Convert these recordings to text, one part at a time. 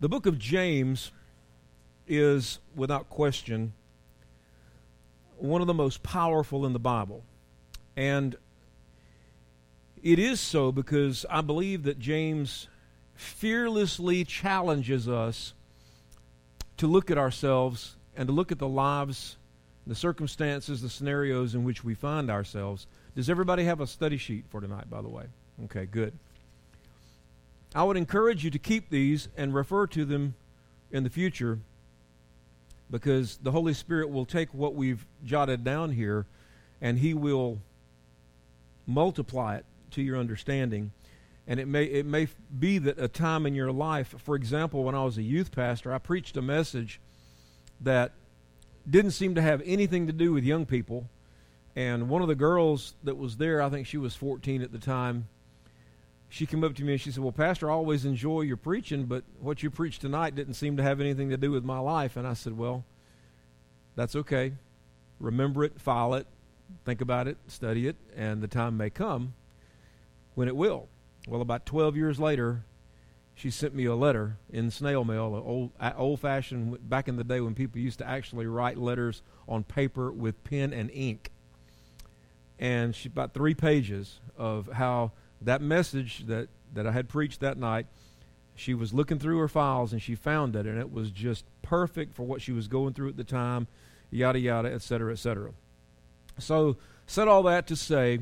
The book of James is, without question, one of the most powerful in the Bible. And it is so because I believe that James fearlessly challenges us to look at ourselves and to look at the lives, the circumstances, the scenarios in which we find ourselves. Does everybody have a study sheet for tonight, by the way? Okay, good. I would encourage you to keep these and refer to them in the future because the Holy Spirit will take what we've jotted down here and He will multiply it to your understanding. And it may, it may be that a time in your life, for example, when I was a youth pastor, I preached a message that didn't seem to have anything to do with young people. And one of the girls that was there, I think she was 14 at the time, she came up to me and she said, Well, Pastor, I always enjoy your preaching, but what you preached tonight didn't seem to have anything to do with my life. And I said, Well, that's okay. Remember it, file it, think about it, study it, and the time may come when it will. Well, about 12 years later, she sent me a letter in snail mail, old old fashioned back in the day when people used to actually write letters on paper with pen and ink. And she about three pages of how that message that, that I had preached that night, she was looking through her files and she found it, and it was just perfect for what she was going through at the time, yada, yada, et cetera, et cetera. So, said all that to say,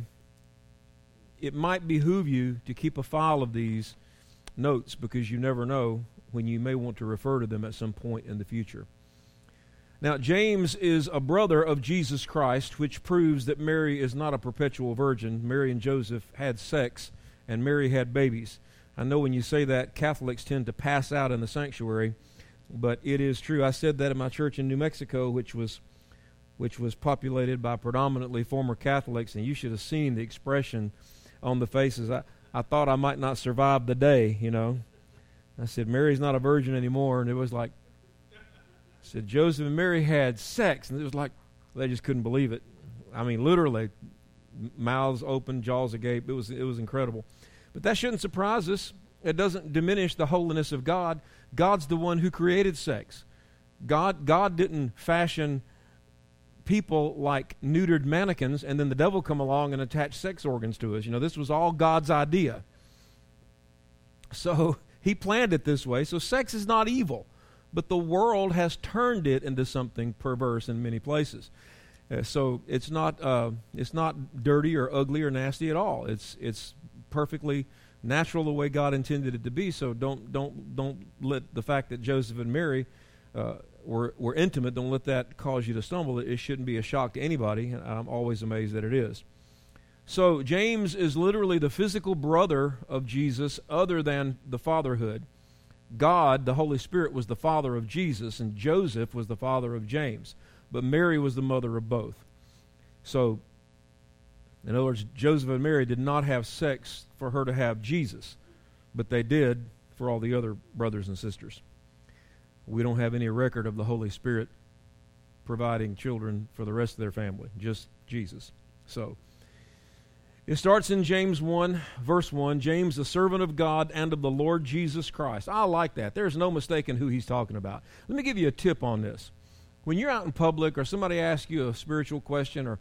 it might behoove you to keep a file of these notes because you never know when you may want to refer to them at some point in the future. Now, James is a brother of Jesus Christ, which proves that Mary is not a perpetual virgin. Mary and Joseph had sex, and Mary had babies. I know when you say that, Catholics tend to pass out in the sanctuary, but it is true. I said that in my church in New Mexico, which was which was populated by predominantly former Catholics, and you should have seen the expression on the faces. I, I thought I might not survive the day, you know. I said, Mary's not a virgin anymore, and it was like, said Joseph and Mary had sex, and it was like they just couldn't believe it. I mean, literally, mouths open, jaws agape. It was it was incredible. But that shouldn't surprise us. It doesn't diminish the holiness of God. God's the one who created sex. God God didn't fashion people like neutered mannequins and then the devil come along and attach sex organs to us. You know, this was all God's idea. So he planned it this way. So sex is not evil but the world has turned it into something perverse in many places. Uh, so it's not uh, it's not dirty or ugly or nasty at all. It's it's perfectly natural the way God intended it to be. So don't don't don't let the fact that Joseph and Mary uh, were were intimate don't let that cause you to stumble. It, it shouldn't be a shock to anybody. I'm always amazed that it is. So James is literally the physical brother of Jesus, other than the fatherhood. God, the Holy Spirit, was the father of Jesus, and Joseph was the father of James. But Mary was the mother of both. So, in other words, Joseph and Mary did not have sex for her to have Jesus, but they did for all the other brothers and sisters. We don't have any record of the Holy Spirit providing children for the rest of their family, just Jesus. So, it starts in James 1, verse 1. James, the servant of God and of the Lord Jesus Christ. I like that. There's no mistaking who he's talking about. Let me give you a tip on this. When you're out in public or somebody asks you a spiritual question, or,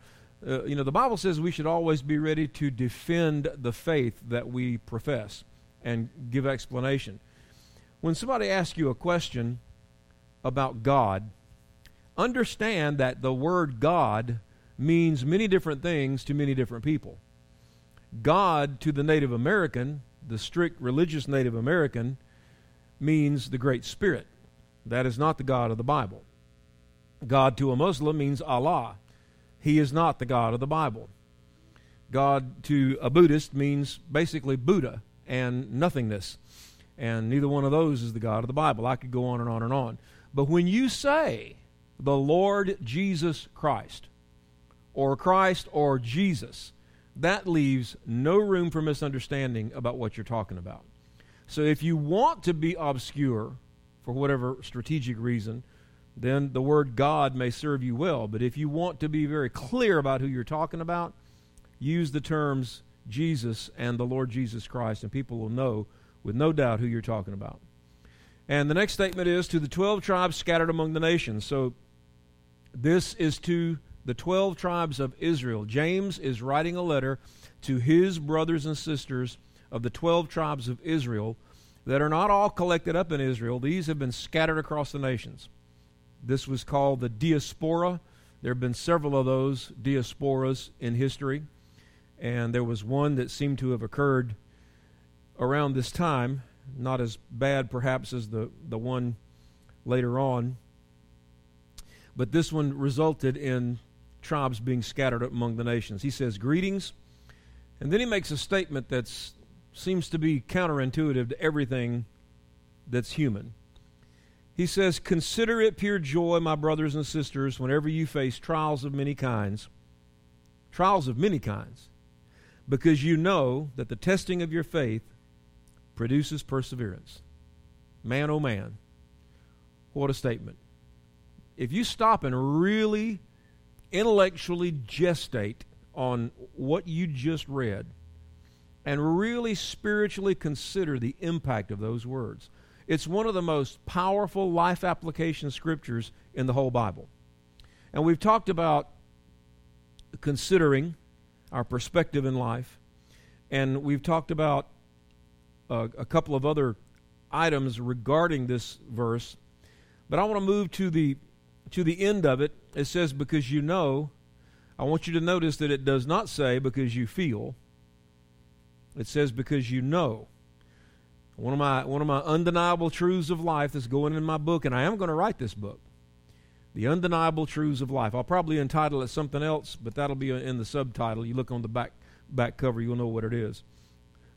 uh, you know, the Bible says we should always be ready to defend the faith that we profess and give explanation. When somebody asks you a question about God, understand that the word God means many different things to many different people. God to the Native American, the strict religious Native American, means the Great Spirit. That is not the God of the Bible. God to a Muslim means Allah. He is not the God of the Bible. God to a Buddhist means basically Buddha and nothingness. And neither one of those is the God of the Bible. I could go on and on and on. But when you say the Lord Jesus Christ, or Christ or Jesus, that leaves no room for misunderstanding about what you're talking about. So if you want to be obscure for whatever strategic reason, then the word God may serve you well. But if you want to be very clear about who you're talking about, use the terms Jesus and the Lord Jesus Christ, and people will know with no doubt who you're talking about. And the next statement is to the 12 tribes scattered among the nations. So this is to the 12 tribes of Israel. James is writing a letter to his brothers and sisters of the 12 tribes of Israel that are not all collected up in Israel. These have been scattered across the nations. This was called the diaspora. There have been several of those diasporas in history, and there was one that seemed to have occurred around this time, not as bad perhaps as the, the one later on. But this one resulted in tribes being scattered among the nations. He says, Greetings. And then he makes a statement that seems to be counterintuitive to everything that's human. He says, Consider it pure joy, my brothers and sisters, whenever you face trials of many kinds. Trials of many kinds. Because you know that the testing of your faith produces perseverance. Man, oh man. What a statement. If you stop and really intellectually gestate on what you just read and really spiritually consider the impact of those words, it's one of the most powerful life application scriptures in the whole Bible. And we've talked about considering our perspective in life, and we've talked about uh, a couple of other items regarding this verse. But I want to move to the to the end of it. It says, "Because you know." I want you to notice that it does not say because you feel. It says because you know. One of my one of my undeniable truths of life that's going in my book, and I am going to write this book. The undeniable truths of life. I'll probably entitle it something else, but that'll be in the subtitle. You look on the back back cover, you'll know what it is.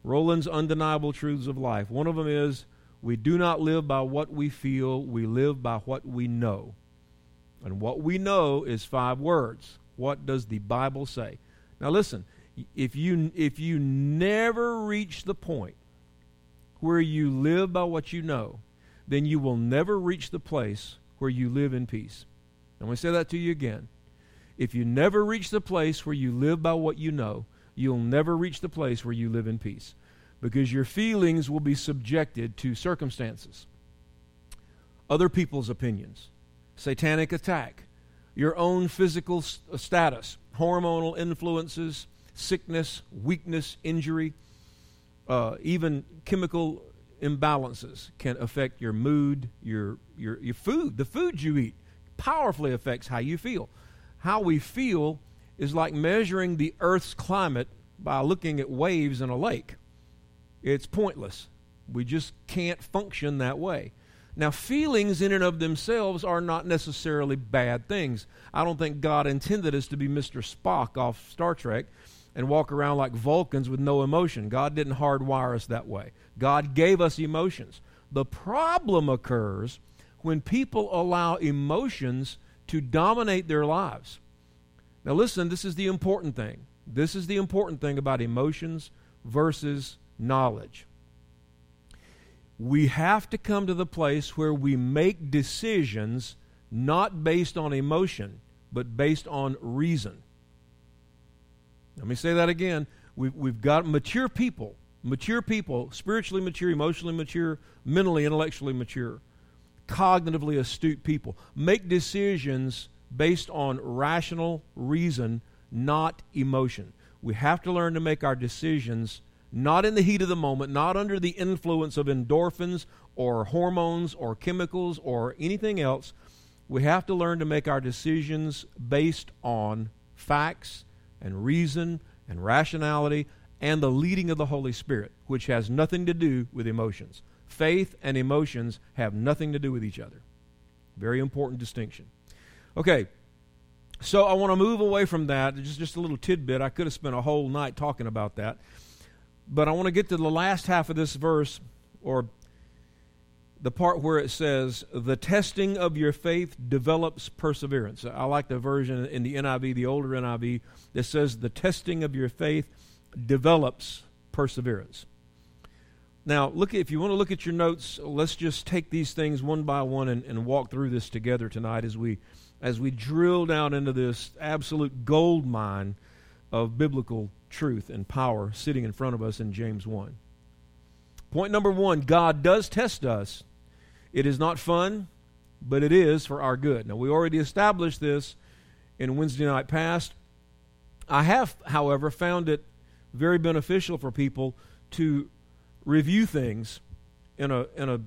Roland's undeniable truths of life. One of them is we do not live by what we feel, we live by what we know. And what we know is five words. What does the Bible say? Now listen, if you if you never reach the point where you live by what you know, then you will never reach the place where you live in peace. I'm to say that to you again. If you never reach the place where you live by what you know, you'll never reach the place where you live in peace because your feelings will be subjected to circumstances, other people's opinions, satanic attack, your own physical status, hormonal influences, sickness, weakness, injury uh, even chemical imbalances can affect your mood, your, your, your food, the food you eat, powerfully affects how you feel. How we feel is like measuring the Earth's climate by looking at waves in a lake. It's pointless. We just can't function that way. Now, feelings in and of themselves are not necessarily bad things. I don't think God intended us to be Mr. Spock off Star Trek and walk around like Vulcans with no emotion. God didn't hardwire us that way. God gave us emotions. The problem occurs when people allow emotions to dominate their lives. Now, listen, this is the important thing. This is the important thing about emotions versus knowledge. We have to come to the place where we make decisions not based on emotion, but based on reason. Let me say that again. We've, we've got mature people, mature people, spiritually mature, emotionally mature, mentally, intellectually mature, cognitively astute people, make decisions based on rational reason, not emotion. We have to learn to make our decisions not in the heat of the moment, not under the influence of endorphins or hormones or chemicals or anything else. We have to learn to make our decisions based on facts and reason and rationality and the leading of the Holy Spirit, which has nothing to do with emotions. Faith and emotions have nothing to do with each other. Very important distinction. Okay, so I want to move away from that. Just, just a little tidbit. I could have spent a whole night talking about that. But I want to get to the last half of this verse, or the part where it says, the testing of your faith develops perseverance. I like the version in the NIV, the older NIV, that says, the testing of your faith develops perseverance. Now, look if you want to look at your notes, let's just take these things one by one and, and walk through this together tonight as we as we drill down into this absolute gold mine of biblical truth and power sitting in front of us in James 1. Point number one God does test us It is not fun, but it is for our good. Now, we already established this in Wednesday night past. I have, however, found it very beneficial for people to review things in a in a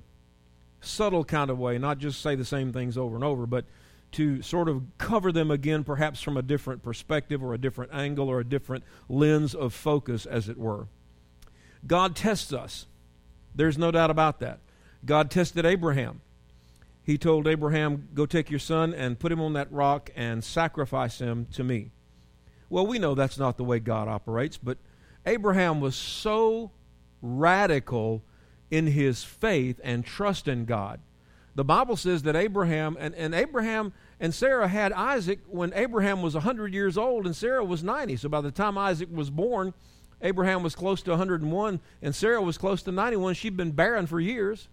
subtle kind of way, not just say the same things over and over, but to sort of cover them again, perhaps from a different perspective or a different angle or a different lens of focus, as it were. God tests us. There's no doubt about that. God tested Abraham. He told Abraham, Go take your son and put him on that rock and sacrifice him to me. Well, we know that's not the way God operates, but Abraham was so radical in his faith and trust in God. The Bible says that Abraham and, and Abraham and Sarah had Isaac when Abraham was 100 years old and Sarah was 90. So by the time Isaac was born, Abraham was close to 101 and Sarah was close to 91. She'd been barren for years.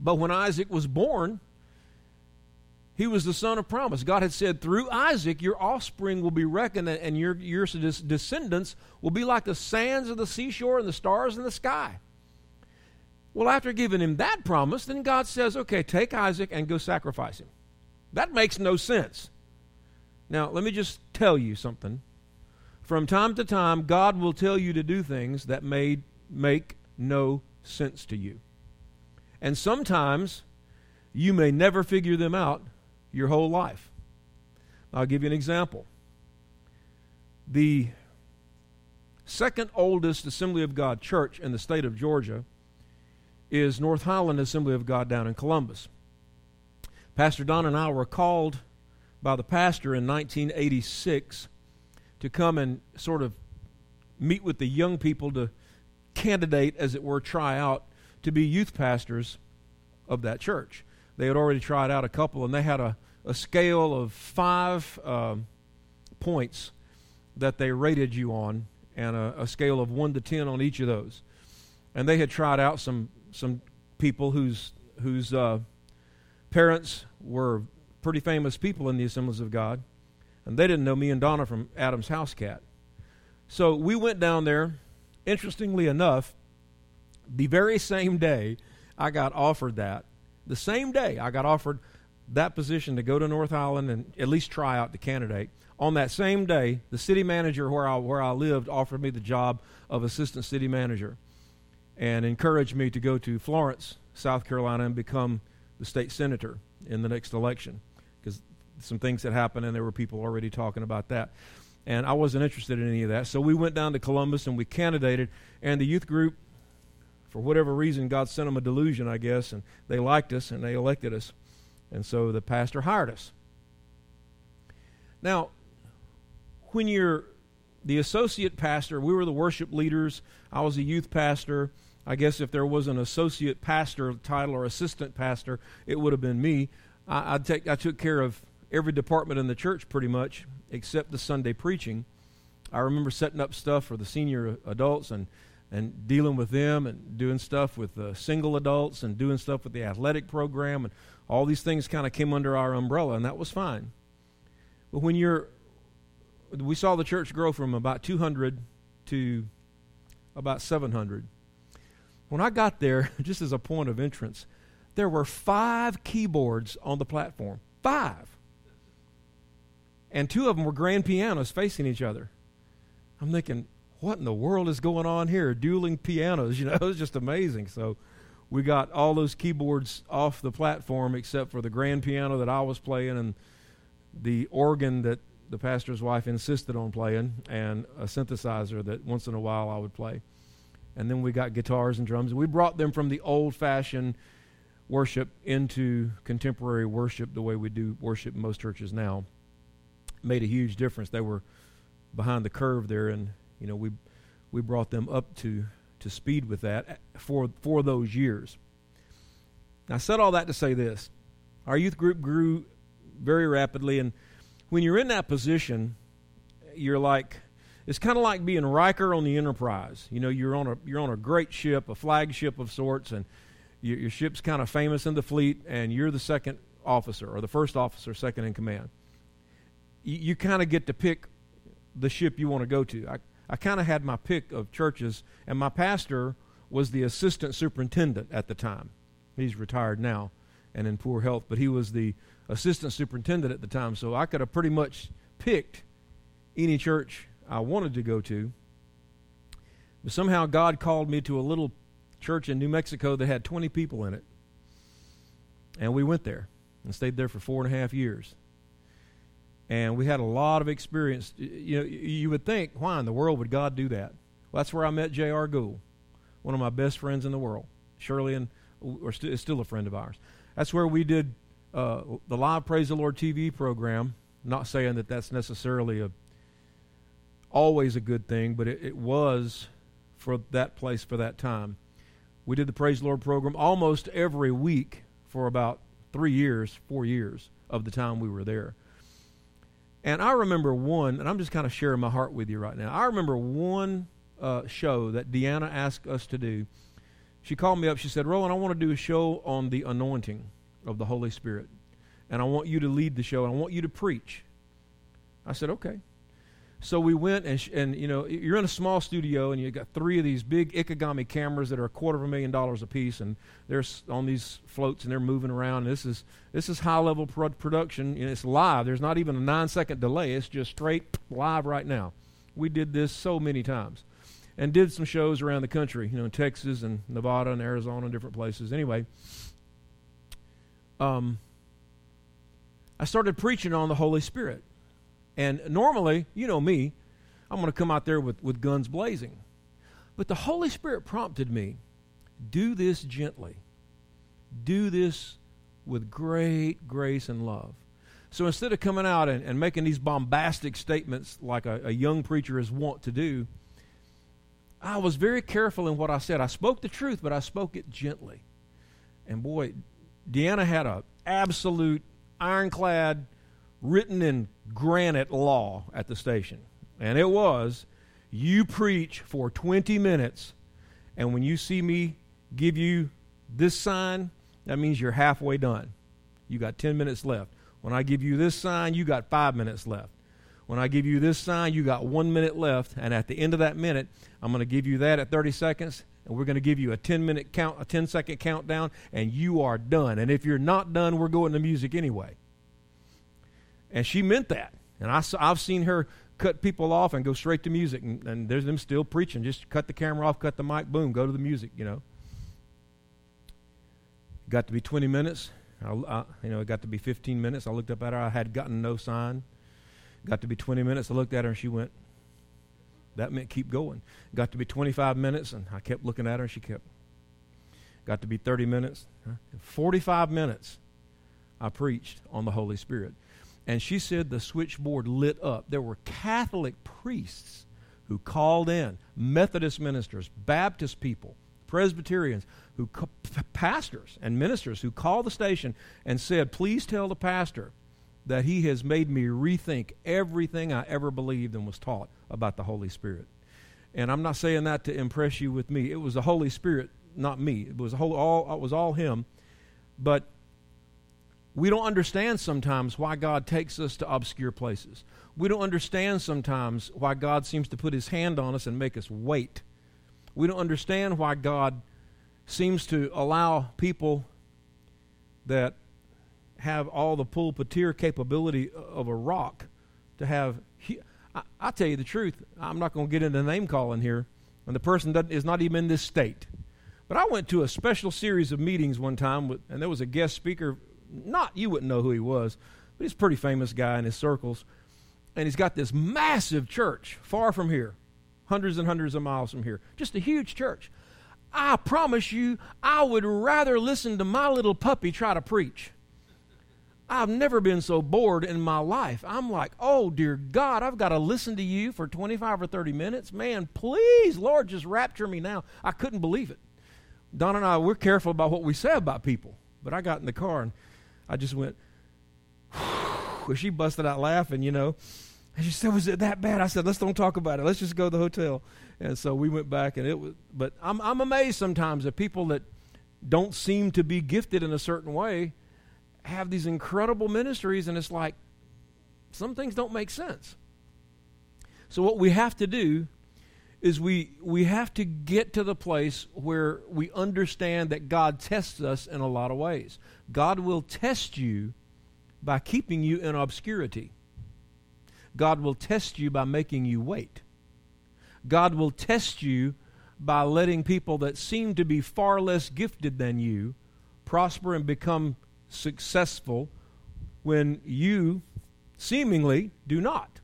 But when Isaac was born, he was the son of promise. God had said, through Isaac, your offspring will be reckoned, and your, your descendants will be like the sands of the seashore and the stars in the sky. Well, after giving him that promise, then God says, okay, take Isaac and go sacrifice him. That makes no sense. Now, let me just tell you something. From time to time, God will tell you to do things that may make no sense to you. And sometimes you may never figure them out your whole life. I'll give you an example. The second oldest Assembly of God church in the state of Georgia is North Highland Assembly of God down in Columbus. Pastor Don and I were called by the pastor in 1986 to come and sort of meet with the young people to candidate, as it were, try out to be youth pastors of that church. They had already tried out a couple, and they had a, a scale of five uh, points that they rated you on, and a, a scale of one to ten on each of those. And they had tried out some some people whose whose uh, parents were pretty famous people in the Assemblies of God, and they didn't know me and Donna from Adam's House Cat. So we went down there. Interestingly enough, the very same day I got offered that, the same day I got offered that position to go to North Highland and at least try out the candidate. On that same day, the city manager where I, where I lived offered me the job of assistant city manager and encouraged me to go to Florence, South Carolina, and become the state senator in the next election because some things had happened and there were people already talking about that. And I wasn't interested in any of that. So we went down to Columbus and we candidated, and the youth group, for whatever reason, God sent them a delusion, I guess, and they liked us and they elected us. And so the pastor hired us. Now, when you're the associate pastor, we were the worship leaders, I was a youth pastor. I guess if there was an associate pastor title or assistant pastor, it would have been me. I, I'd take, I took care of every department in the church pretty much, except the Sunday preaching. I remember setting up stuff for the senior adults and, and dealing with them and doing stuff with the single adults and doing stuff with the athletic program. And all these things kind of came under our umbrella, and that was fine. But when you're, we saw the church grow from about 200 to about 700 when I got there, just as a point of entrance, there were five keyboards on the platform. Five. And two of them were grand pianos facing each other. I'm thinking, what in the world is going on here? Dueling pianos, you know, it was just amazing. So we got all those keyboards off the platform except for the grand piano that I was playing and the organ that the pastor's wife insisted on playing and a synthesizer that once in a while I would play and then we got guitars and drums. We brought them from the old fashioned worship into contemporary worship the way we do worship in most churches now. Made a huge difference. They were behind the curve there, and you know we we brought them up to to speed with that for for those years. I said all that to say this: our youth group grew very rapidly, and when you're in that position, you're like it's kind of like being Riker on the Enterprise. You know, you're on a you're on a great ship, a flagship of sorts, and your, your ship's kind of famous in the fleet, and you're the second officer or the first officer, second in command. You, you kind of get to pick the ship you want to go to. I, I kind of had my pick of churches, and my pastor was the assistant superintendent at the time. He's retired now and in poor health, but he was the assistant superintendent at the time, so I could have pretty much picked any church I wanted to go to. But somehow God called me to a little church in New Mexico that had 20 people in it. And we went there and stayed there for four and a half years. And we had a lot of experience. You know, you would think, why in the world would God do that? Well, that's where I met J.R. Gould, one of my best friends in the world. Shirley and or st- is still a friend of ours. That's where we did uh, the live Praise the Lord TV program. not saying that that's necessarily a always a good thing, but it, it was for that place for that time. We did the Praise the Lord program almost every week for about three years, four years of the time we were there. And I remember one, and I'm just kind of sharing my heart with you right now. I remember one uh, show that Deanna asked us to do. She called me up. She said, Roland, I want to do a show on the anointing of the Holy Spirit. And I want you to lead the show, and I want you to preach. I said, okay. So we went and, sh- and you know you're in a small studio and you got three of these big Ikegami cameras that are a quarter of a million dollars a piece and they're on these floats and they're moving around. And this is this is high level pro- production and it's live. There's not even a nine second delay. It's just straight live right now. We did this so many times and did some shows around the country. You know, in Texas and Nevada and Arizona and different places. Anyway, um, I started preaching on the Holy Spirit. And normally, you know me, I'm going to come out there with, with guns blazing. But the Holy Spirit prompted me do this gently, do this with great grace and love. So instead of coming out and, and making these bombastic statements like a, a young preacher is wont to do, I was very careful in what I said. I spoke the truth, but I spoke it gently. And boy, Deanna had a absolute ironclad written in granite law at the station. And it was you preach for 20 minutes, and when you see me give you this sign, that means you're halfway done. You got 10 minutes left. When I give you this sign, you got five minutes left. When I give you this sign, you got one minute left. And at the end of that minute, I'm going to give you that at 30 seconds. And we're going to give you a 10 minute count, a 10 second countdown, and you are done. And if you're not done, we're going to music anyway. And she meant that. And I, I've seen her cut people off and go straight to music. And, and there's them still preaching. Just cut the camera off, cut the mic, boom, go to the music, you know. Got to be 20 minutes. I, I, you know, it got to be 15 minutes. I looked up at her. I had gotten no sign. Got to be 20 minutes. I looked at her and she went, that meant keep going. Got to be 25 minutes and I kept looking at her and she kept. Got to be 30 minutes. 45 minutes I preached on the Holy Spirit. And she said the switchboard lit up. There were Catholic priests who called in, Methodist ministers, Baptist people, Presbyterians, who pastors and ministers who called the station and said, "Please tell the pastor that he has made me rethink everything I ever believed and was taught about the Holy Spirit." And I'm not saying that to impress you with me. It was the Holy Spirit, not me. It was whole, all it was all him. But we don't understand sometimes why God takes us to obscure places. We don't understand sometimes why God seems to put his hand on us and make us wait. We don't understand why God seems to allow people that have all the pulpiteer capability of a rock to have. I, I tell you the truth, I'm not going to get into name calling here, and the person is not even in this state. But I went to a special series of meetings one time, with, and there was a guest speaker not you wouldn't know who he was, but he's a pretty famous guy in his circles. And he's got this massive church far from here, hundreds and hundreds of miles from here. Just a huge church. I promise you, I would rather listen to my little puppy try to preach. I've never been so bored in my life. I'm like, oh, dear God, I've got to listen to you for 25 or 30 minutes. Man, please, Lord, just rapture me now. I couldn't believe it. Don and I, we're careful about what we say about people. But I got in the car and I just went, she busted out laughing, you know. And she said, "Was it that bad?" I said, "Let's don't talk about it. Let's just go to the hotel." And so we went back, and it was. But I'm I'm amazed sometimes that people that don't seem to be gifted in a certain way have these incredible ministries, and it's like some things don't make sense. So what we have to do is we we have to get to the place where we understand that God tests us in a lot of ways. God will test you by keeping you in obscurity. God will test you by making you wait. God will test you by letting people that seem to be far less gifted than you prosper and become successful when you seemingly do not.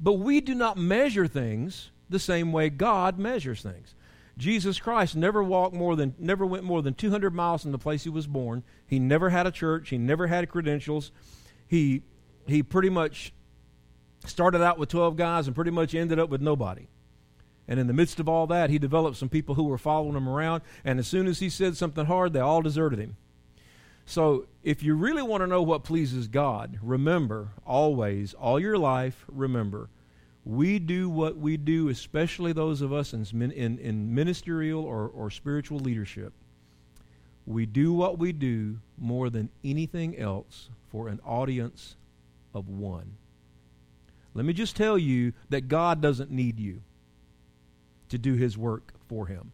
But we do not measure things the same way God measures things. Jesus Christ never walked more than never went more than 200 miles from the place he was born. He never had a church, he never had credentials. He he pretty much started out with 12 guys and pretty much ended up with nobody. And in the midst of all that, he developed some people who were following him around, and as soon as he said something hard, they all deserted him. So, if you really want to know what pleases God, remember always, all your life, remember we do what we do, especially those of us in, in, in ministerial or, or spiritual leadership. We do what we do more than anything else for an audience of one. Let me just tell you that God doesn't need you to do his work for him.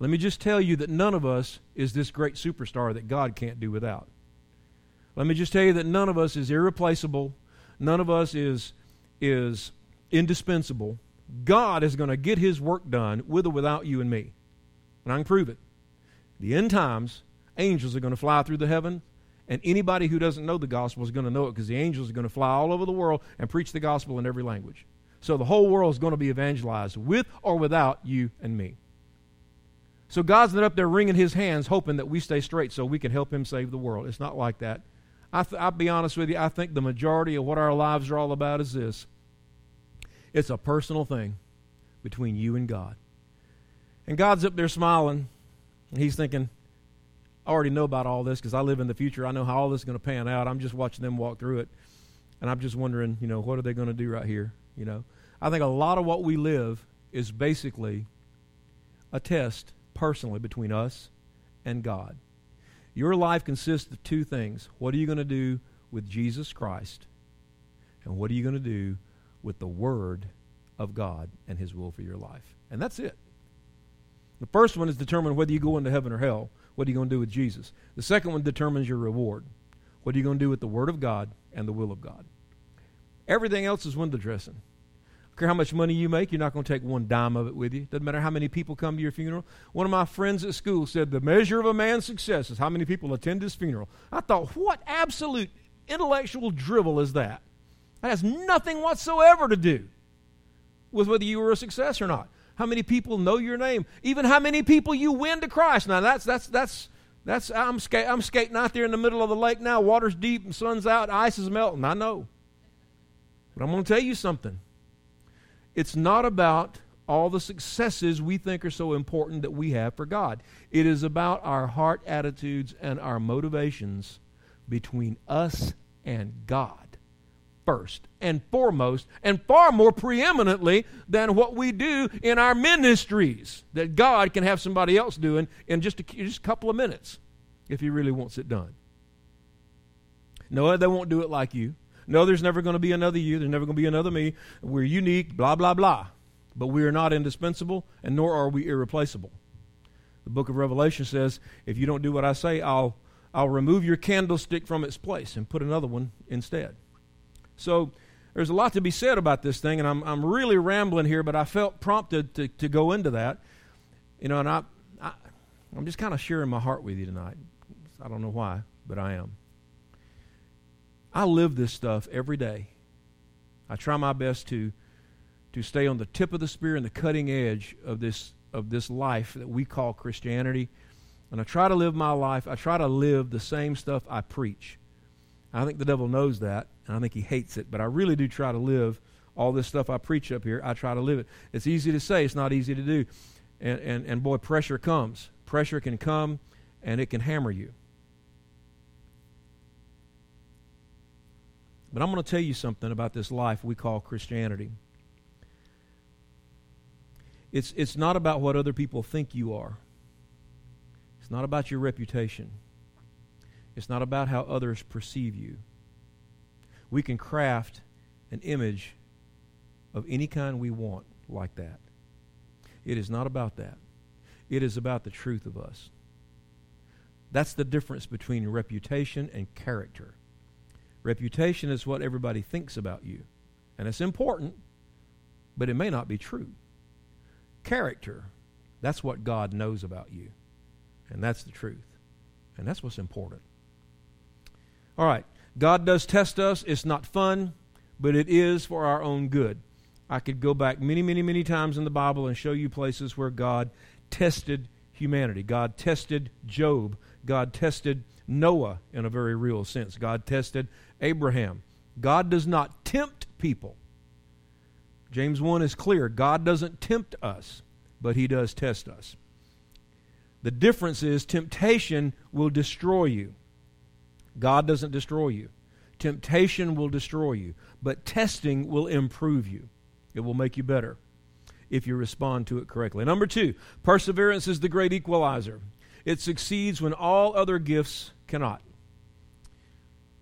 Let me just tell you that none of us is this great superstar that God can't do without. Let me just tell you that none of us is irreplaceable. None of us is is indispensable, God is going to get his work done with or without you and me. And I can prove it. The end times, angels are going to fly through the heaven, and anybody who doesn't know the gospel is going to know it because the angels are going to fly all over the world and preach the gospel in every language. So the whole world is going to be evangelized with or without you and me. So God's not up there wringing his hands hoping that we stay straight so we can help him save the world. It's not like that. I th- I'll be honest with you, I think the majority of what our lives are all about is this it's a personal thing between you and God. And God's up there smiling, and He's thinking, I already know about all this because I live in the future. I know how all this is going to pan out. I'm just watching them walk through it. And I'm just wondering, you know, what are they going to do right here? You know, I think a lot of what we live is basically a test personally between us and God. Your life consists of two things. What are you going to do with Jesus Christ? And what are you going to do with the Word of God and His will for your life. And that's it. The first one is determine whether you go into heaven or hell. What are you going to do with Jesus? The second one determines your reward. What are you going to do with the Word of God and the will of God? Everything else is window dressing. Care how much money you make, you're not going to take one dime of it with you. Doesn't matter how many people come to your funeral. One of my friends at school said the measure of a man's success is how many people attend his funeral. I thought, what absolute intellectual drivel is that? That has nothing whatsoever to do with whether you were a success or not. How many people know your name? Even how many people you win to Christ. Now that's that's that's that's I'm, ska- I'm skating out there in the middle of the lake now. Water's deep and sun's out. Ice is melting. I know. But I'm going to tell you something. It's not about all the successes we think are so important that we have for God. It is about our heart attitudes and our motivations between us and God first and foremost and far more preeminently than what we do in our ministries that God can have somebody else doing in just a, just a couple of minutes if He really wants it done. No, they won't do it like you. No, there's never going to be another you. There's never going to be another me. We're unique, blah, blah, blah. But we are not indispensable, and nor are we irreplaceable. The book of Revelation says, if you don't do what I say, I'll, I'll remove your candlestick from its place and put another one instead. So there's a lot to be said about this thing, and I'm, I'm really rambling here, but I felt prompted to, to go into that. You know, and I, I I'm just kind of sharing my heart with you tonight. I don't know why, but I am. I live this stuff every day. I try my best to to stay on the tip of the spear and the cutting edge of this of this life that we call Christianity. And I try to live my life. I try to live the same stuff I preach. I think the devil knows that, and I think he hates it, but I really do try to live all this stuff I preach up here. I try to live it. It's easy to say, it's not easy to do. And, and, and boy, pressure comes. Pressure can come, and it can hammer you. But I'm going to tell you something about this life we call Christianity. It's, it's not about what other people think you are. It's not about your reputation. It's not about how others perceive you. We can craft an image of any kind we want like that. It is not about that. It is about the truth of us. That's the difference between reputation and character. Reputation is what everybody thinks about you, and it's important, but it may not be true. Character, that's what God knows about you, and that's the truth, and that's what's important. All right, God does test us. It's not fun, but it is for our own good. I could go back many, many, many times in the Bible and show you places where God tested humanity. God tested Job. God tested Noah in a very real sense. God tested Abraham. God does not tempt people. James 1 is clear. God doesn't tempt us, but he does test us. The difference is temptation will destroy you. God doesn't destroy you. Temptation will destroy you, but testing will improve you. It will make you better if you respond to it correctly. Number two, perseverance is the great equalizer. It succeeds when all other gifts cannot.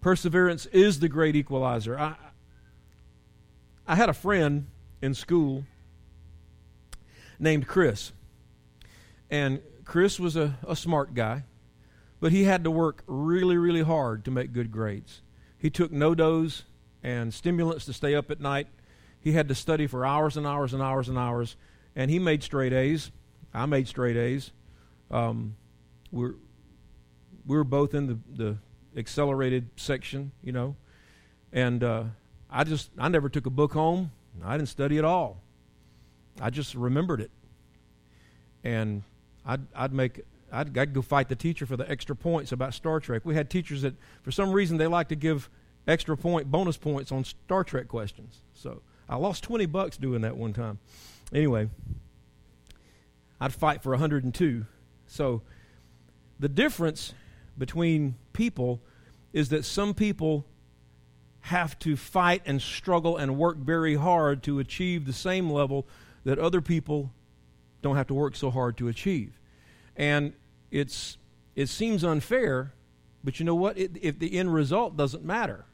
Perseverance is the great equalizer. I, I had a friend in school named Chris. And Chris was a, a smart guy, but he had to work really, really hard to make good grades. He took NoDoz and stimulants to stay up at night he had to study for hours and hours and hours and hours, and he made straight A's. I made straight A's. Um, we're we were both in the, the accelerated section, you know, and uh, I just I never took a book home. I didn't study at all. I just remembered it, and I'd I'd make I'd, I'd, go fight the teacher for the extra points about Star Trek. We had teachers that, for some reason, they like to give extra point, bonus points on Star Trek questions. So I lost 20 bucks doing that one time. Anyway, I'd fight for 102. So the difference between people is that some people have to fight and struggle and work very hard to achieve the same level that other people don't have to work so hard to achieve. And it's it seems unfair, but you know what? It, if the end result doesn't matter.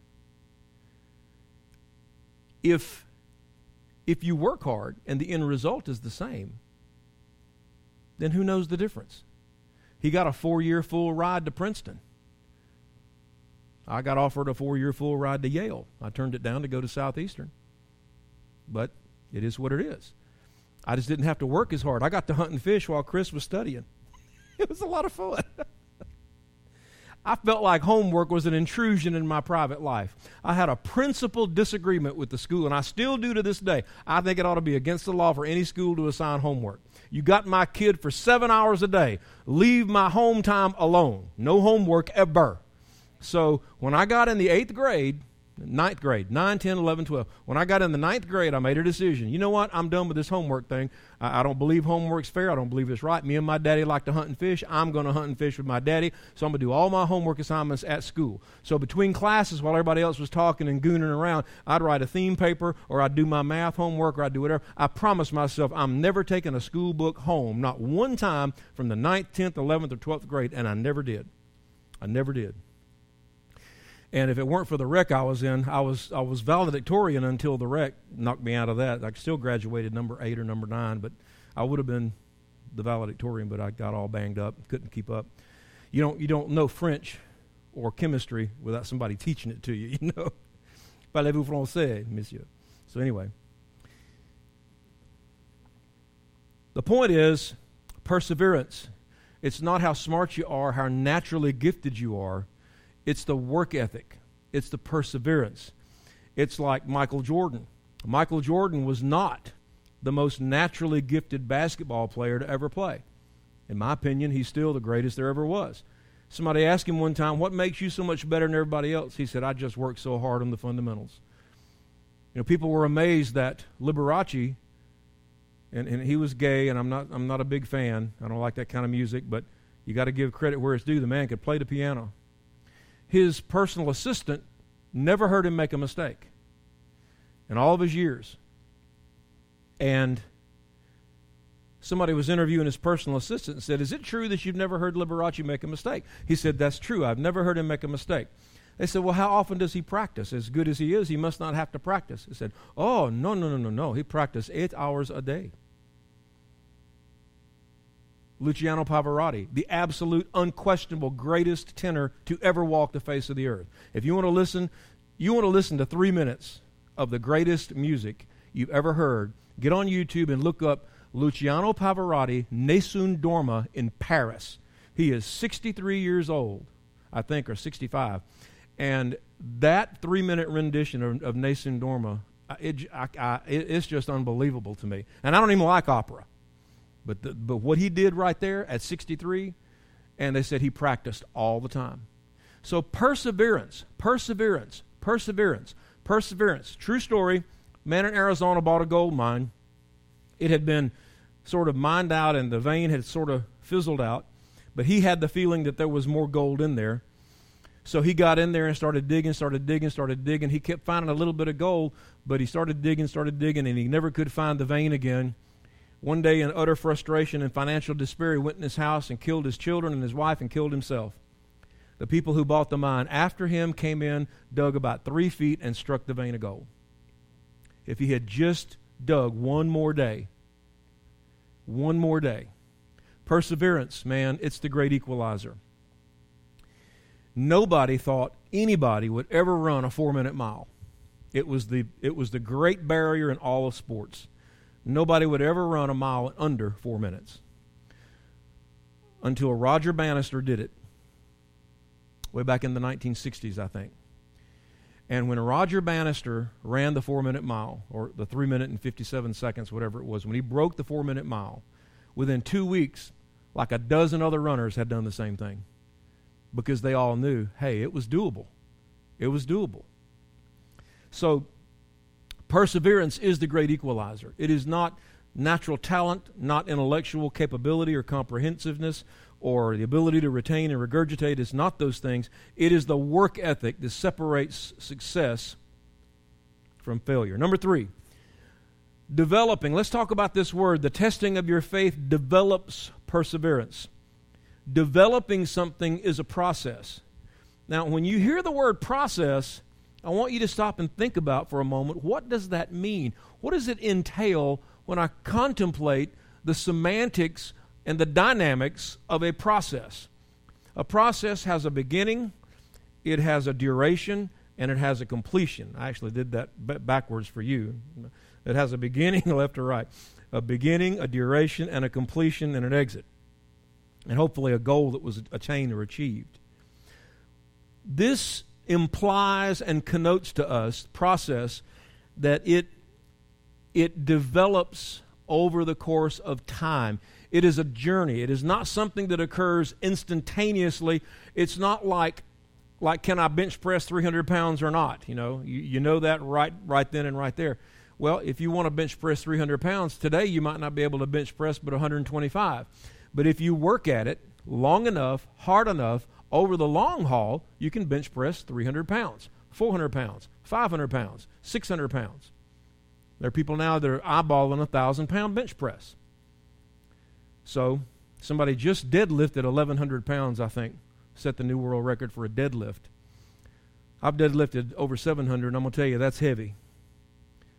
If if you work hard and the end result is the same, then who knows the difference? He got a four year full ride to Princeton. I got offered a four year full ride to Yale. I turned it down to go to Southeastern. But it is what it is. I just didn't have to work as hard. I got to hunt and fish while Chris was studying. it was a lot of fun. I felt like homework was an intrusion in my private life. I had a principled disagreement with the school, and I still do to this day. I think it ought to be against the law for any school to assign homework. You got my kid for seven hours a day. Leave my home time alone. No homework ever. So when I got in the eighth grade, ninth grade, 9, 10, 11, 12. When I got in the ninth grade, I made a decision. You know what? I'm done with this homework thing. I, I don't believe homework's fair. I don't believe it's right. Me and my daddy like to hunt and fish. I'm going to hunt and fish with my daddy. So I'm going to do all my homework assignments at school. So between classes, while everybody else was talking and gooning around, I'd write a theme paper or I'd do my math homework or I'd do whatever. I promised myself I'm never taking a school book home, not one time from the ninth, 10th, 11th, or 12th grade, and I never did. I never did. And if it weren't for the wreck I was in, I was I was valedictorian until the wreck knocked me out of that. I still graduated number eight or number nine, but I would have been the valedictorian, but I got all banged up, couldn't keep up. You don't you don't know French or chemistry without somebody teaching it to you. You know, parlez-vous français, monsieur? So anyway, the point is perseverance. It's not how smart you are, how naturally gifted you are it's the work ethic, it's the perseverance. It's like Michael Jordan. Michael Jordan was not the most naturally gifted basketball player to ever play. In my opinion, he's still the greatest there ever was. Somebody asked him one time, What makes you so much better than everybody else? He said, I just work so hard on the fundamentals. You know, people were amazed that Liberace, and, and he was gay, and I'm not, I'm not a big fan. I don't like that kind of music, but you got to give credit where it's due. The man could play the piano his personal assistant never heard him make a mistake in all of his years. And somebody was interviewing his personal assistant and said, Is it true that you've never heard Liberace make a mistake? He said, That's true. I've never heard him make a mistake. They said, Well, how often does he practice? As good as he is, he must not have to practice. He said, Oh, no, no, no, no, no. He practiced eight hours a day. Luciano Pavarotti, the absolute, unquestionable greatest tenor to ever walk the face of the earth. If you want to listen, you want to listen to three minutes of the greatest music you've ever heard, get on YouTube and look up Luciano Pavarotti, Nessun Dorma in Paris. He is 63 years old, I think, or 65. And that three minute rendition of, of Nessun Dorma, it, I, I, it's just unbelievable to me. And I don't even like opera. But, the, but what he did right there at 63, and they said he practiced all the time. So perseverance, perseverance, perseverance, perseverance. True story. Man in Arizona bought a gold mine. It had been sort of mined out and the vein had sort of fizzled out, but he had the feeling that there was more gold in there. So he got in there and started digging, started digging, started digging. He kept finding a little bit of gold, but he started digging, started digging, and he never could find the vein again. One day, in utter frustration and financial despair, he went in his house and killed his children and his wife and killed himself. The people who bought the mine after him came in, dug about three feet, and struck the vein of gold. If he had just dug one more day, one more day. Perseverance, man, it's the great equalizer. Nobody thought anybody would ever run a four minute mile. It was the, it was the great barrier in all of sports. Nobody would ever run a mile under four minutes until Roger Bannister did it way back in the 1960s, I think. And when Roger Bannister ran the four minute mile, or the three minute and 57 seconds, whatever it was, when he broke the four minute mile, within two weeks, like a dozen other runners had done the same thing because they all knew hey, it was doable. It was doable. So Perseverance is the great equalizer. It is not natural talent, not intellectual capability or comprehensiveness or the ability to retain and regurgitate. It's not those things. It is the work ethic that separates success from failure. Number three, developing. Let's talk about this word. The testing of your faith develops perseverance. Developing something is a process. Now, when you hear the word process, I want you to stop and think about for a moment what does that mean? What does it entail when I contemplate the semantics and the dynamics of a process? A process has a beginning, it has a duration, and it has a completion. I actually did that b- backwards for you. It has a beginning, left to right. A beginning, a duration, and a completion, and an exit. And hopefully a goal that was attained or achieved. This implies and connotes to us process that it it develops over the course of time. It is a journey. It is not something that occurs instantaneously. It's not like like can I bench press 300 pounds or not? You know, you, you know that right right then and right there. Well, if you want to bench press 300 pounds today, you might not be able to bench press but 125. But if you work at it long enough, hard enough, over the long haul, you can bench press 300 pounds, 400 pounds, 500 pounds, 600 pounds. There are people now that are eyeballing a 1,000 pound bench press. So, somebody just deadlifted 1,100 pounds, I think, set the new world record for a deadlift. I've deadlifted over 700, and I'm going to tell you, that's heavy.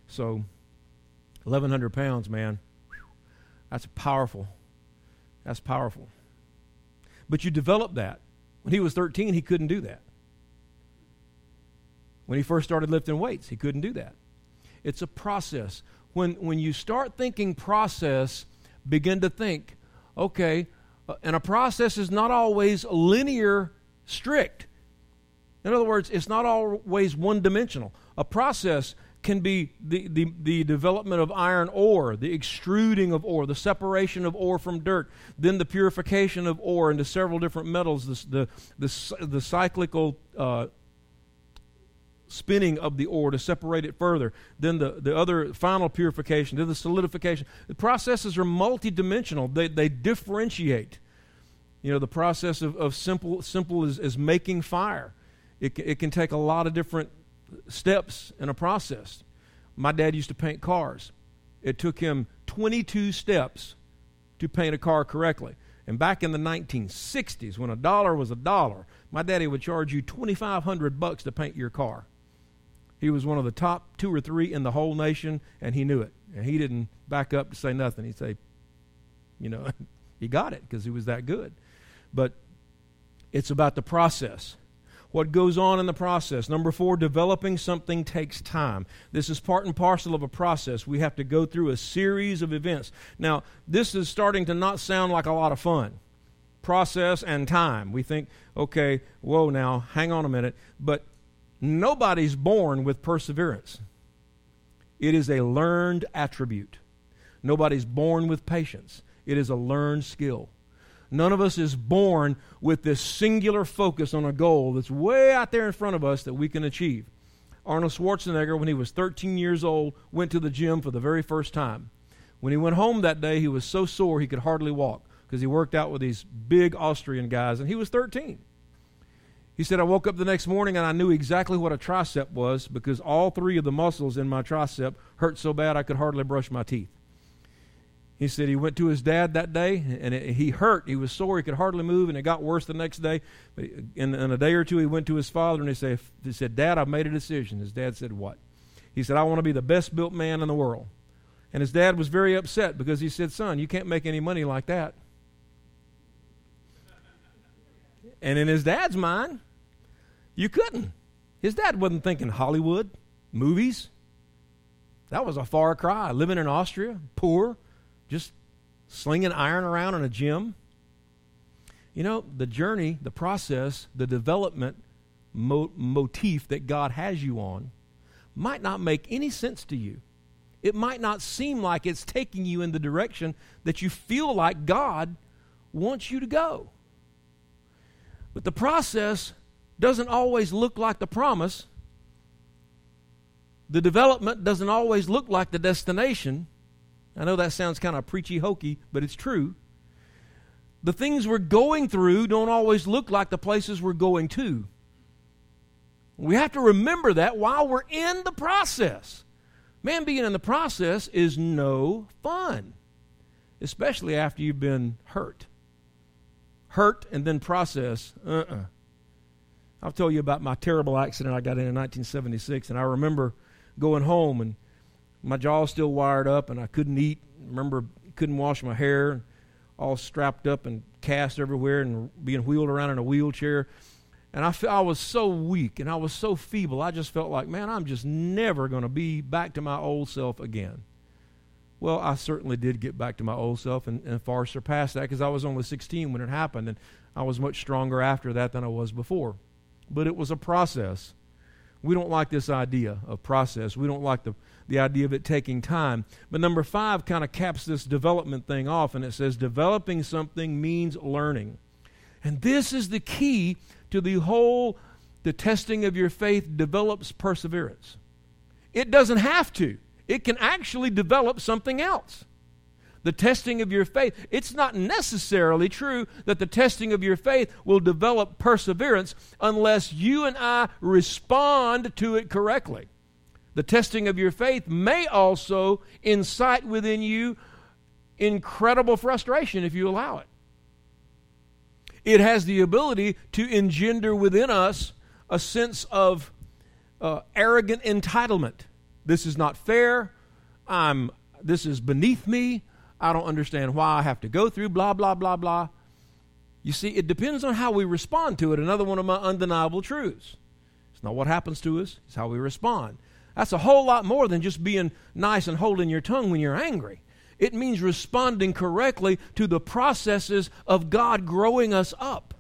So, 1,100 pounds, man, that's powerful. That's powerful. But you develop that. When he was 13, he couldn't do that. When he first started lifting weights, he couldn't do that. It's a process. When, when you start thinking process, begin to think, okay, uh, and a process is not always linear, strict. In other words, it's not always one dimensional. A process can be the, the, the development of iron ore, the extruding of ore, the separation of ore from dirt, then the purification of ore into several different metals, the, the, the, the cyclical uh, spinning of the ore to separate it further, then the, the other final purification, then the solidification. The processes are multidimensional, they, they differentiate. You know, the process of, of simple, simple is, is making fire. It, it can take a lot of different steps in a process. My dad used to paint cars. It took him 22 steps to paint a car correctly. And back in the 1960s, when a dollar was a dollar, my daddy would charge you 2500 bucks to paint your car. He was one of the top two or three in the whole nation, and he knew it. And he didn't back up to say nothing. He'd say, you know, he got it because he was that good. But it's about the process. What goes on in the process. Number four, developing something takes time. This is part and parcel of a process. We have to go through a series of events. Now, this is starting to not sound like a lot of fun. Process and time. We think, okay, whoa, now, hang on a minute. But Nobody's born with perseverance. It is a learned attribute. Nobody's born with patience. It is a learned skill. None of us is born with this singular focus on a goal that's way out there in front of us that we can achieve. Arnold Schwarzenegger, when he was 13 years old, went to the gym for the very first time. When he went home that day, he was so sore he could hardly walk because he worked out with these big Austrian guys, and he was 13. He said, I woke up the next morning and I knew exactly what a tricep was because all three of the muscles in my tricep hurt so bad I could hardly brush my teeth. He said he went to his dad that day and it, he hurt. He was sore. He could hardly move and it got worse the next day. But in, in a day or two, he went to his father and he said, he said, Dad, I've made a decision. His dad said, What? He said, I want to be the best built man in the world. And his dad was very upset because he said, Son, you can't make any money like that. And in his dad's mind, you couldn't. His dad wasn't thinking Hollywood, movies. That was a far cry. Living in Austria, poor, just slinging iron around in a gym. You know, the journey, the process, the development mo- motif that God has you on might not make any sense to you. It might not seem like it's taking you in the direction that you feel like God wants you to go. But the process doesn't always look like the promise. The development doesn't always look like the destination. I know that sounds kind of preachy hokey, but it's true. The things we're going through don't always look like the places we're going to. We have to remember that while we're in the process. Man, being in the process is no fun, especially after you've been hurt. Hurt and then process, uh uh-uh. uh I'll tell you about my terrible accident I got in in 1976, and I remember going home and my jaw still wired up, and I couldn't eat. Remember, couldn't wash my hair, all strapped up and cast everywhere, and being wheeled around in a wheelchair. And I, I was so weak and I was so feeble. I just felt like, man, I'm just never going to be back to my old self again. Well, I certainly did get back to my old self and, and far surpassed that because I was only 16 when it happened, and I was much stronger after that than I was before but it was a process. We don't like this idea of process. We don't like the, the idea of it taking time. But number five kind of caps this development thing off, and it says developing something means learning. And this is the key to the whole the testing of your faith develops perseverance. It doesn't have to, it can actually develop something else the testing of your faith. It's not necessarily true that the testing of your faith will develop perseverance unless you and I respond to it correctly. The testing of your faith may also incite within you incredible frustration if you allow it. It has the ability to engender within us a sense of uh, arrogant entitlement. This is not fair. I'm this is beneath me. I don't understand why I have to go through blah, blah, blah, blah. You see, it depends on how we respond to it. Another one of my undeniable truths. It's not what happens to us, it's how we respond. That's a whole lot more than just being nice and holding your tongue when you're angry. It means responding correctly to the processes of God growing us up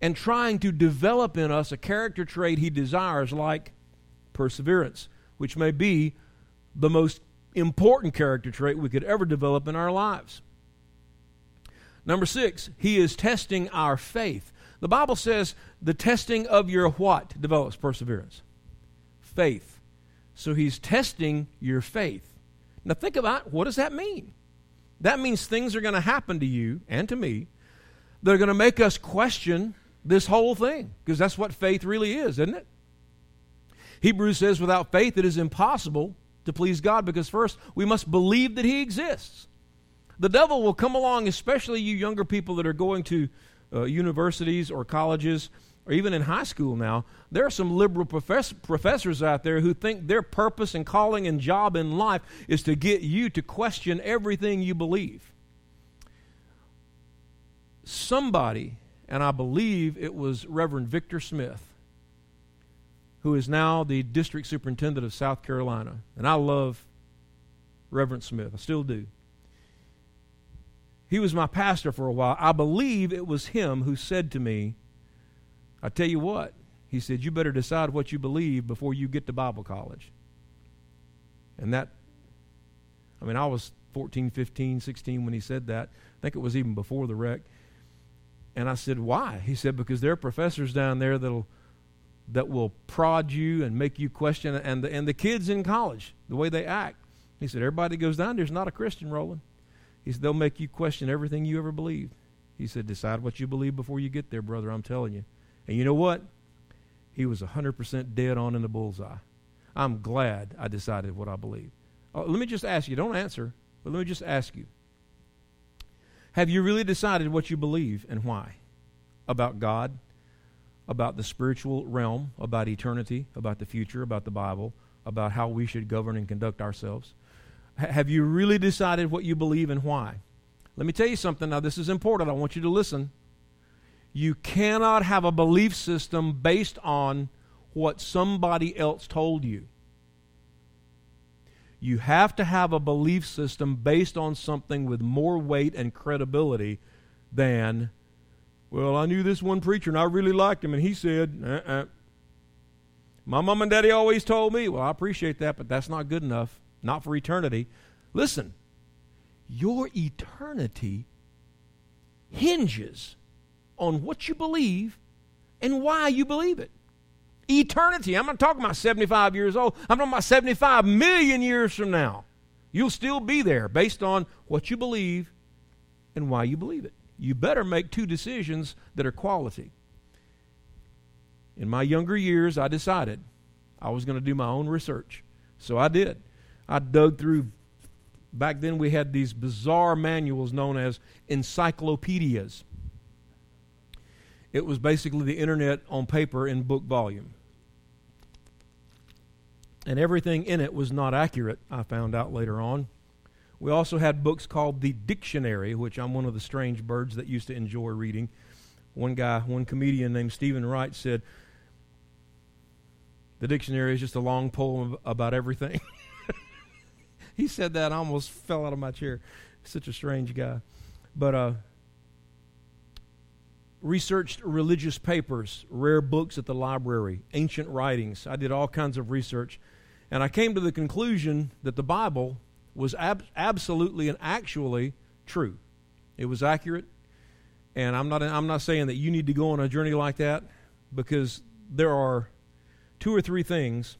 and trying to develop in us a character trait He desires, like perseverance, which may be the most important character trait we could ever develop in our lives. Number six, he is testing our faith. The Bible says the testing of your what develops perseverance? Faith. So he's testing your faith. Now think about what does that mean? That means things are going to happen to you and to me that are going to make us question this whole thing because that's what faith really is, isn't it? Hebrews says without faith it is impossible to please God because first we must believe that He exists. the devil will come along, especially you younger people that are going to uh, universities or colleges or even in high school now. There are some liberal profess- professors out there who think their purpose and calling and job in life is to get you to question everything you believe. Somebody, and I believe it was Reverend Victor Smith, who is now the district superintendent of South Carolina. And I love Reverend Smith, I still do. He was my pastor for a while. I believe it was him who said to me, I tell you what, he said, you better decide what you believe before you get to Bible college. And that, I mean, I was 14, 15, 16 when he said that. I think it was even before the wreck. And I said, why? He said, because there are professors down there that'll that will prod you and make you question and the, and the kids in college the way they act he said everybody that goes down there is not a christian roland he said they'll make you question everything you ever believed he said decide what you believe before you get there brother i'm telling you and you know what he was 100% dead on in the bullseye i'm glad i decided what i believe uh, let me just ask you don't answer but let me just ask you have you really decided what you believe and why about god about the spiritual realm, about eternity, about the future, about the Bible, about how we should govern and conduct ourselves? H- have you really decided what you believe and why? Let me tell you something. Now, this is important. I want you to listen. You cannot have a belief system based on what somebody else told you. You have to have a belief system based on something with more weight and credibility than well, I knew this one preacher and I really liked him, and he said, uh uh My mom and daddy always told me, well, I appreciate that, but that's not good enough. Not for eternity. Listen, your eternity hinges on what you believe and why you believe it. Eternity. I'm not talking about 75 years old. I'm talking about 75 million years from now. You'll still be there based on what you believe and why you believe it you better make two decisions that are quality. In my younger years, I decided I was going to do my own research. So I did. I dug through, back then we had these bizarre manuals known as encyclopedias. It was basically the internet on paper in book volume. And everything in it was not accurate, I found out later on. We also had books called The Dictionary, which I'm one of the strange birds that used to enjoy reading. One guy, one comedian named Steven Wright said, The dictionary is just a long poem about everything. he said that, I almost fell out of my chair. Such a strange guy. But, uh, researched religious papers, rare books at the library, ancient writings. I did all kinds of research. And I came to the conclusion that the Bible was ab- absolutely and actually true. It was accurate. And I'm not, I'm not saying that you need to go on a journey like that because there are two or three things.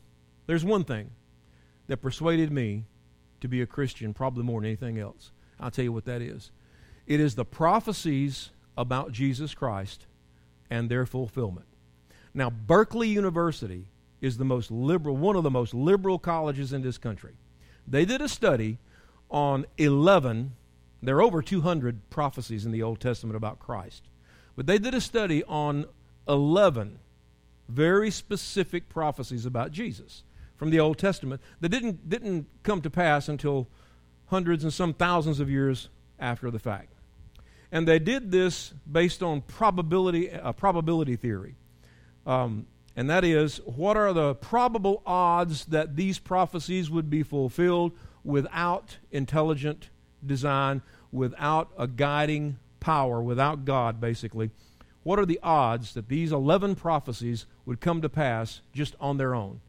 There's one thing that persuaded me to be a Christian, probably more than anything else. I'll tell you what that is. It is the prophecies about Jesus Christ and their fulfillment. Now, Berkeley University is the most liberal, one of the most liberal colleges in this country. They did a study on 11, there are over 200 prophecies in the Old Testament about Christ, but they did a study on 11 very specific prophecies about Jesus from the Old Testament that didn't, didn't come to pass until hundreds and some thousands of years after the fact. And they did this based on probability, a probability theory. Um, and that is what are the probable odds that these prophecies would be fulfilled without intelligent design, without a guiding power, without God, basically? What are the odds that these 11 prophecies would come to pass just on their own?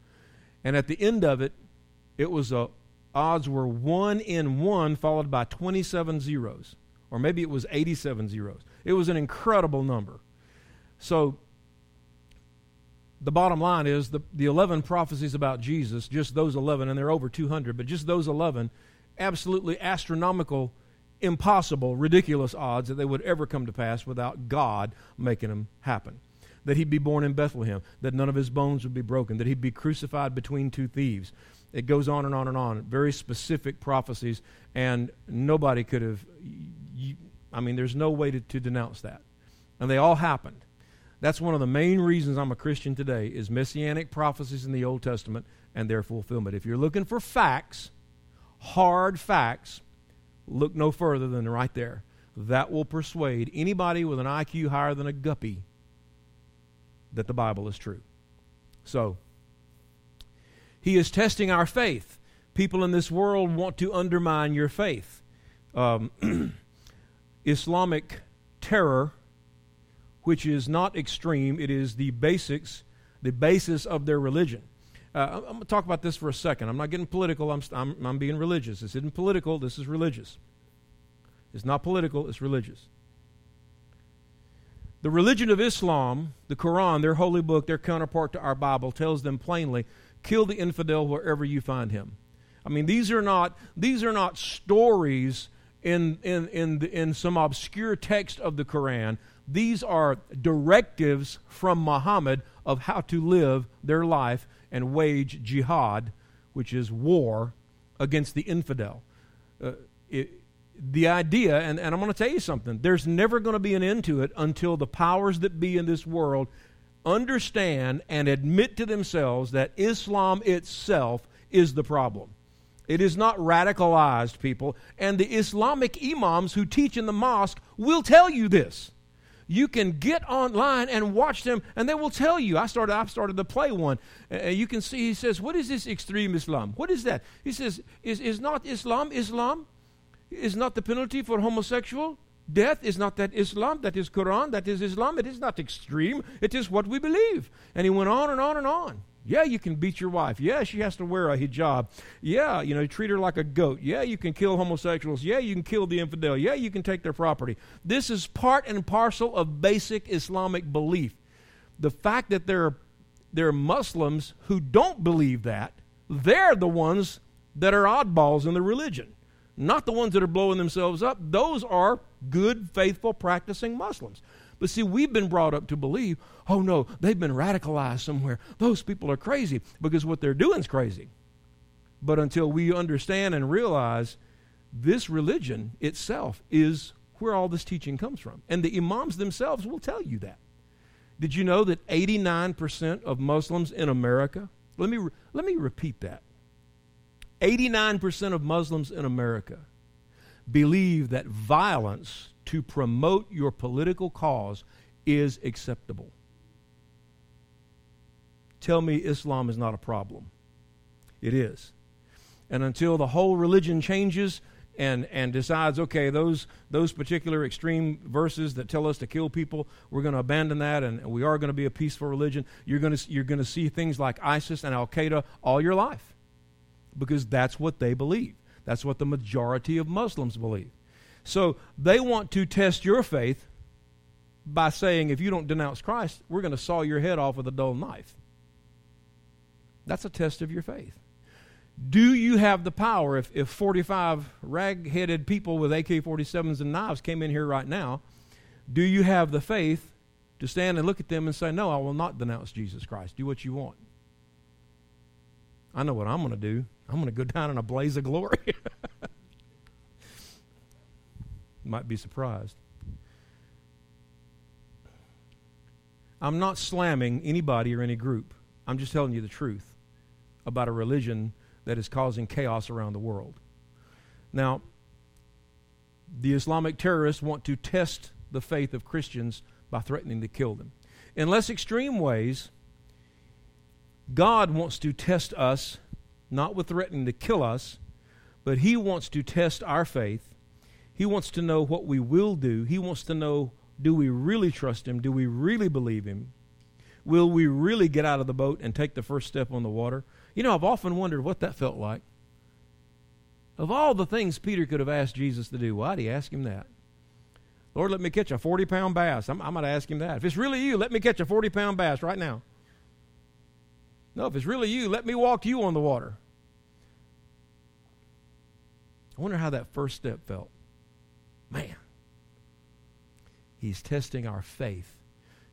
And at the end of it, it was a odds were 1 in 1 followed by 27 zeros or maybe it was 87 zeros. It was an incredible number. So the bottom line is the, the 11 prophecies about Jesus, just those 11, and there are over 200, but just those 11, absolutely astronomical, impossible, ridiculous odds that they would ever come to pass without God making them happen. that he'd be born in Bethlehem, that none of his bones would be broken, that he'd be crucified between two thieves. It goes on and on and on. Very specific prophecies, and nobody could have. I mean, there's no way to, to denounce that. And they all happened. That's one of the main reasons I'm a Christian today is messianic prophecies in the Old Testament and their fulfillment. If you're looking for facts, hard facts, look no further than right there. That will persuade anybody with an IQ higher than a guppy that the Bible is true. So, he is testing our faith. People in this world want to undermine your faith. Um, Islamic terror, which is not extreme, it is the basics, the basis of their religion. Uh, I'm going to talk about this for a second. I'm not getting political. I'm, I'm, I'm being religious. This isn't political. This is religious. It's not political. It's religious. The religion of Islam, the Quran, their holy book, their counterpart to our Bible, tells them plainly Kill the infidel wherever you find him. I mean, these are not, these are not stories in, in, in, in some obscure text of the Quran. These are directives from Muhammad of how to live their life and wage jihad, which is war, against the infidel. Uh, it, the idea, and, and I'm going to tell you something, there's never going to be an end to it until the powers that be in this world understand and admit to themselves that Islam itself is the problem. It is not radicalized people, and the Islamic imams who teach in the mosque will tell you this. You can get online and watch them, and they will tell you. I started. I started to play one. Uh, you can see. He says, "What is this extreme Islam? What is that?" He says, "Is is not Islam Islam? Is not the penalty for homosexual Death is not that Islam, that is Quran, that is Islam. It is not extreme. It is what we believe. And he went on and on and on. Yeah, you can beat your wife. Yeah, she has to wear a hijab. Yeah, you know, treat her like a goat. Yeah, you can kill homosexuals. Yeah, you can kill the infidel. Yeah, you can take their property. This is part and parcel of basic Islamic belief. The fact that there are, there are Muslims who don't believe that, they're the ones that are oddballs in the religion not the ones that are blowing themselves up. Those are good, faithful, practicing Muslims. But see, we've been brought up to believe, oh no, they've been radicalized somewhere. Those people are crazy because what they're doing is crazy. But until we understand and realize this religion itself is where all this teaching comes from. And the imams themselves will tell you that. Did you know that 89% of Muslims in America, let me, let me repeat that. 89% of Muslims in America believe that violence to promote your political cause is acceptable. Tell me Islam is not a problem. It is. And until the whole religion changes and, and decides, okay, those, those particular extreme verses that tell us to kill people, we're going to abandon that and we are going to be a peaceful religion, you're going to, you're going to see things like ISIS and Al Qaeda all your life because that's what they believe. That's what the majority of Muslims believe. So they want to test your faith by saying, if you don't denounce Christ, we're going to saw your head off with a dull knife. That's a test of your faith. Do you have the power? If, if 45 rag headed people with AK 47s and knives came in here right now, do you have the faith to stand and look at them and say, No, I will not denounce Jesus Christ? Do what you want. I know what I'm going to do. I'm going to go down in a blaze of glory. Might be surprised. I'm not slamming anybody or any group. I'm just telling you the truth about a religion that is causing chaos around the world. Now, the Islamic terrorists want to test the faith of Christians by threatening to kill them. In less extreme ways, God wants to test us not with threatening to kill us, but He wants to test our faith. He wants to know what we will do. He wants to know do we really trust Him? Do we really believe Him? Will we really get out of the boat and take the first step on the water? You know, I've often wondered what that felt like. Of all the things Peter could have asked Jesus to do, why did he ask him that? Lord, let me catch a 40 pound bass. I'm, I'm going to ask him that. If it's really you, let me catch a 40 pound bass right now. No, if it's really you, let me walk you on the water. I wonder how that first step felt. Man, he's testing our faith.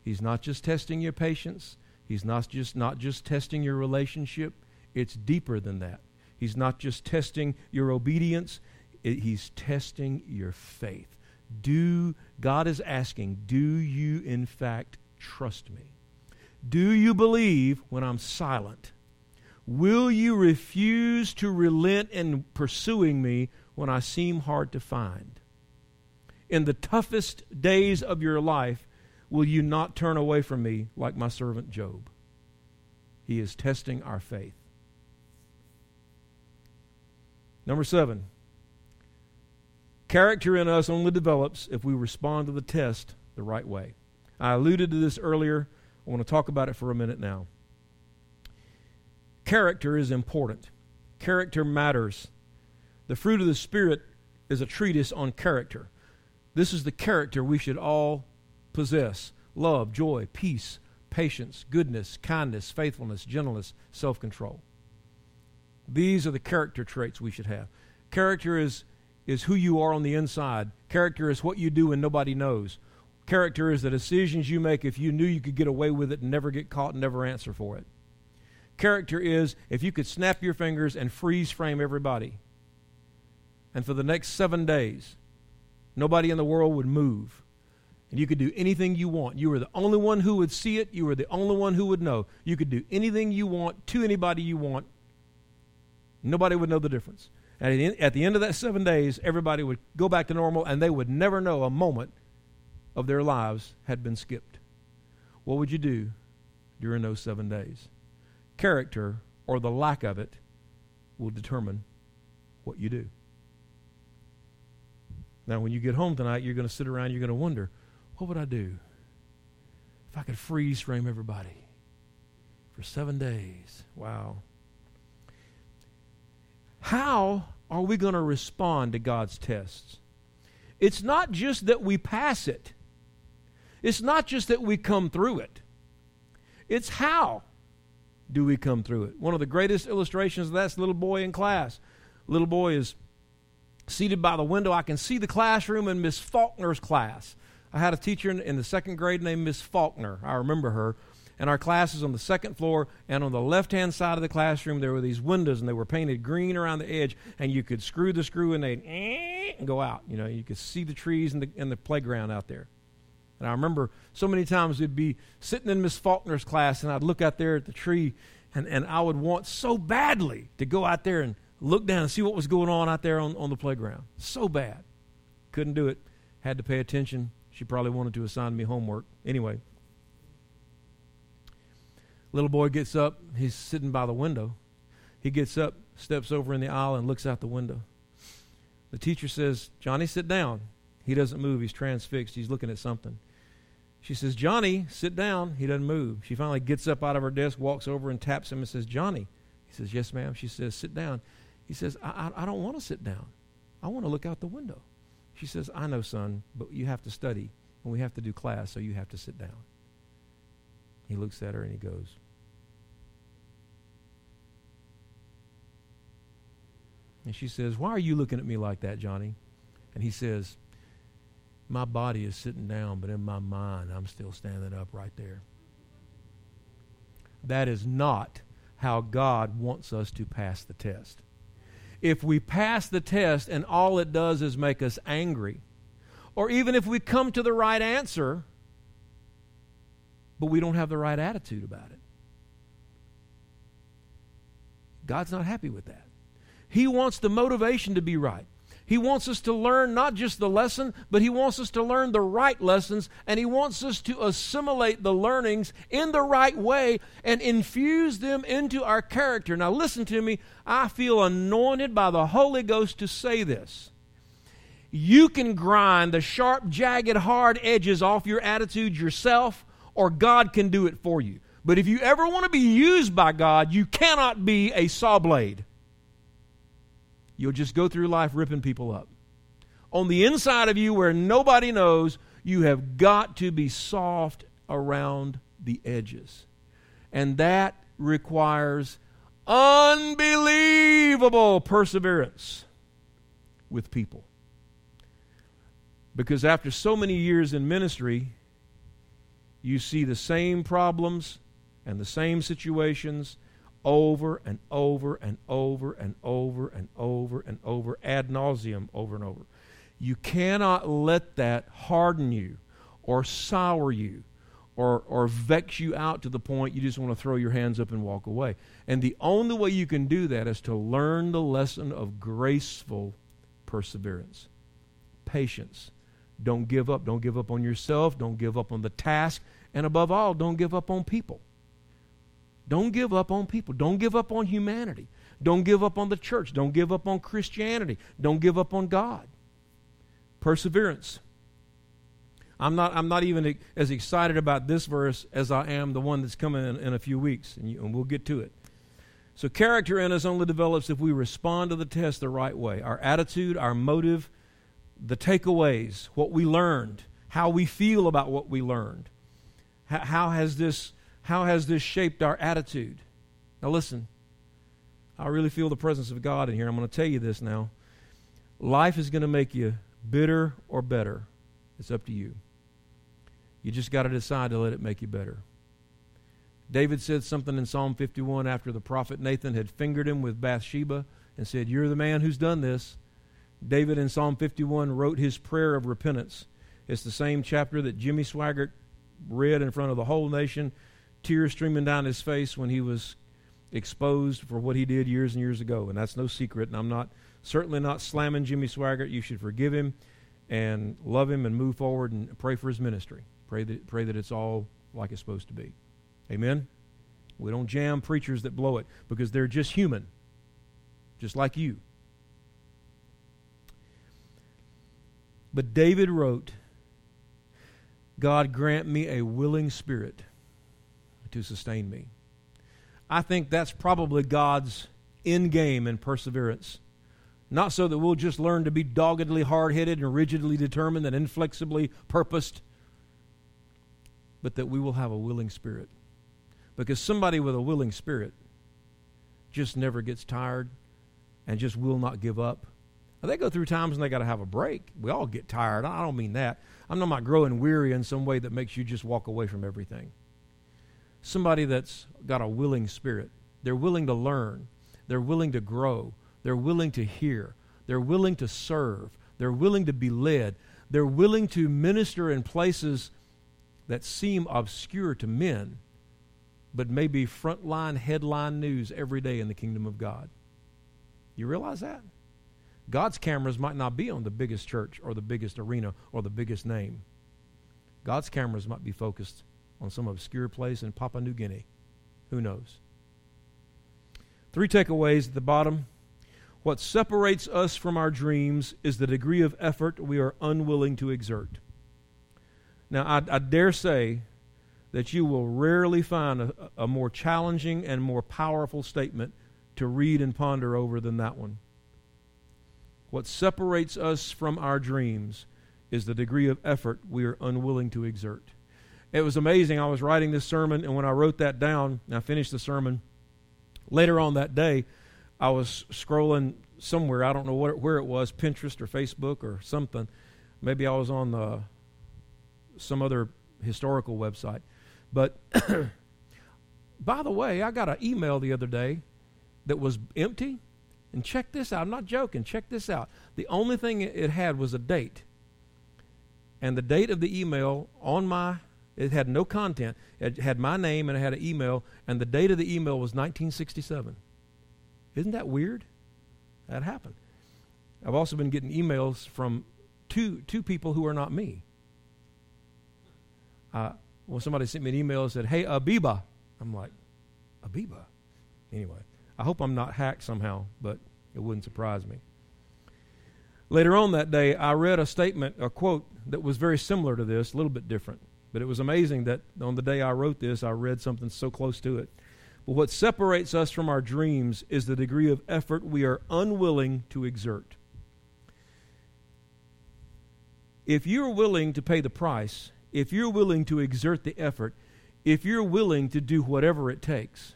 He's not just testing your patience. He's not just not just testing your relationship. It's deeper than that. He's not just testing your obedience. It, he's testing your faith. Do God is asking, do you in fact trust me? Do you believe when I'm silent? Will you refuse to relent in pursuing me when I seem hard to find? In the toughest days of your life, will you not turn away from me like my servant Job? He is testing our faith. Number seven, character in us only develops if we respond to the test the right way. I alluded to this earlier. I want to talk about it for a minute now. Character is important, character matters. The fruit of the Spirit is a treatise on character. This is the character we should all possess love, joy, peace, patience, goodness, kindness, faithfulness, gentleness, self control. These are the character traits we should have. Character is, is who you are on the inside, character is what you do when nobody knows. Character is the decisions you make if you knew you could get away with it and never get caught and never answer for it. Character is if you could snap your fingers and freeze frame everybody. And for the next seven days, nobody in the world would move. And you could do anything you want. You were the only one who would see it. You were the only one who would know. You could do anything you want to anybody you want. Nobody would know the difference. And at the end of that seven days, everybody would go back to normal and they would never know a moment of their lives had been skipped. What would you do during those seven days? Character, or the lack of it, will determine what you do. Now, when you get home tonight, you're going to sit around, you're going to wonder, what would I do if I could freeze frame everybody for seven days? Wow. How are we going to respond to God's tests? It's not just that we pass it, it's not just that we come through it, it's how do we come through it. One of the greatest illustrations of that's little boy in class. Little boy is seated by the window. I can see the classroom in Miss Faulkner's class. I had a teacher in, in the second grade named Miss Faulkner. I remember her. And our class is on the second floor, and on the left hand side of the classroom, there were these windows, and they were painted green around the edge, and you could screw the screw, and they'd eh, and go out. You know, you could see the trees and the, and the playground out there. And I remember so many times we'd be sitting in Miss Faulkner's class, and I'd look out there at the tree, and, and I would want so badly to go out there and look down and see what was going on out there on, on the playground. So bad. Couldn't do it. Had to pay attention. She probably wanted to assign me homework. Anyway. Little boy gets up. He's sitting by the window. He gets up, steps over in the aisle, and looks out the window. The teacher says, Johnny, sit down. He doesn't move. He's transfixed. He's looking at something. She says, Johnny, sit down. He doesn't move. She finally gets up out of her desk, walks over and taps him and says, Johnny. He says, Yes, ma'am. She says, Sit down. He says, I, I, I don't want to sit down. I want to look out the window. She says, I know, son, but you have to study and we have to do class, so you have to sit down. He looks at her and he goes, And she says, Why are you looking at me like that, Johnny? And he says, My body is sitting down, but in my mind, I'm still standing up right there. That is not how God wants us to pass the test. If we pass the test and all it does is make us angry, or even if we come to the right answer, but we don't have the right attitude about it, God's not happy with that. He wants the motivation to be right. He wants us to learn not just the lesson, but He wants us to learn the right lessons, and He wants us to assimilate the learnings in the right way and infuse them into our character. Now, listen to me. I feel anointed by the Holy Ghost to say this. You can grind the sharp, jagged, hard edges off your attitude yourself, or God can do it for you. But if you ever want to be used by God, you cannot be a saw blade you'll just go through life ripping people up. On the inside of you, where nobody knows, you have got to be soft around the edges. And that requires unbelievable perseverance with people. Because after so many years in ministry, you see the same problems and the same situations over and over and over and over and over and over ad nauseum over and over. You cannot let that harden you or sour you or, or vex you out to the point you just want to throw your hands up and walk away. And the only way you can do that is to learn the lesson of graceful perseverance, patience. Don't give up. Don't give up on yourself. Don't give up on the task. And above all, don't give up on people. Don't give up on people. Don't give up on humanity. Don't give up on the church. Don't give up on Christianity. Don't give up on God. Perseverance. I'm not, I'm not even as excited about this verse as I am the one that's coming in, in a few weeks, and, you, and we'll get to it. So, character in us only develops if we respond to the test the right way. Our attitude, our motive, the takeaways, what we learned, how we feel about what we learned. How, how, has, this, how has this shaped our attitude? Now, listen, I really feel the presence of God in here. I'm going to tell you this now. Life is going to make you bitter or better. It's up to you. You just got to decide to let it make you better. David said something in Psalm 51 after the prophet Nathan had fingered him with Bathsheba and said, You're the man who's done this. David in Psalm 51 wrote his prayer of repentance. It's the same chapter that Jimmy Swaggart read in front of the whole nation, tears streaming down his face when he was exposed for what he did years and years ago. And that's no secret. And I'm not certainly not slamming Jimmy Swaggart. You should forgive him and love him and move forward and pray for his ministry. Pray that pray that it's all like it's supposed to be. Amen? We don't jam preachers that blow it because they're just human, just like you. But David wrote, God grant me a willing spirit to sustain me. I think that's probably God's end game in perseverance. Not so that we'll just learn to be doggedly hard headed and rigidly determined and inflexibly purposed, but that we will have a willing spirit. Because somebody with a willing spirit just never gets tired and just will not give up. Now, they go through times and they got to have a break. We all get tired. I don't mean that. I'm not growing weary in some way that makes you just walk away from everything. Somebody that's got a willing spirit. They're willing to learn. They're willing to grow. They're willing to hear. They're willing to serve. They're willing to be led. They're willing to minister in places that seem obscure to men but may maybe frontline headline news every day in the kingdom of God. You realize that? God's cameras might not be on the biggest church or the biggest arena or the biggest name. God's cameras might be focused on some obscure place in Papua New Guinea. Who knows? Three takeaways at the bottom. What separates us from our dreams is the degree of effort we are unwilling to exert. Now, I, I dare say that you will rarely find a, a more challenging and more powerful statement to read and ponder over than that one. What separates us from our dreams is the degree of effort we are unwilling to exert. It was amazing. I was writing this sermon, and when I wrote that down, I finished the sermon. Later on that day, I was scrolling somewhere. I don't know what, where it was Pinterest or Facebook or something. Maybe I was on the, some other historical website. But by the way, I got an email the other day that was empty. And check this out. I'm not joking. Check this out. The only thing it had was a date. And the date of the email on my, it had no content. It had my name and it had an email. And the date of the email was 1967. Isn't that weird? That happened. I've also been getting emails from two, two people who are not me. Uh, well, somebody sent me an email and said, Hey, Abiba. I'm like, Abiba? Anyway, I hope I'm not hacked somehow, but it wouldn't surprise me. Later on that day, I read a statement, a quote that was very similar to this, a little bit different. But it was amazing that on the day I wrote this, I read something so close to it. But what separates us from our dreams is the degree of effort we are unwilling to exert. If you're willing to pay the price, if you're willing to exert the effort, if you're willing to do whatever it takes,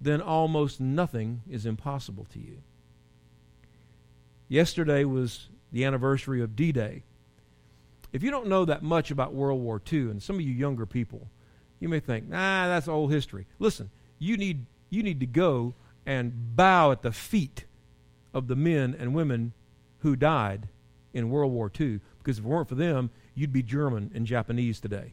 then almost nothing is impossible to you. Yesterday was the anniversary of D Day. If you don't know that much about World War II, and some of you younger people, you may think, nah, that's old history. Listen, you need, you need to go and bow at the feet of the men and women who died in World War II, because if it weren't for them, you'd be German and Japanese today.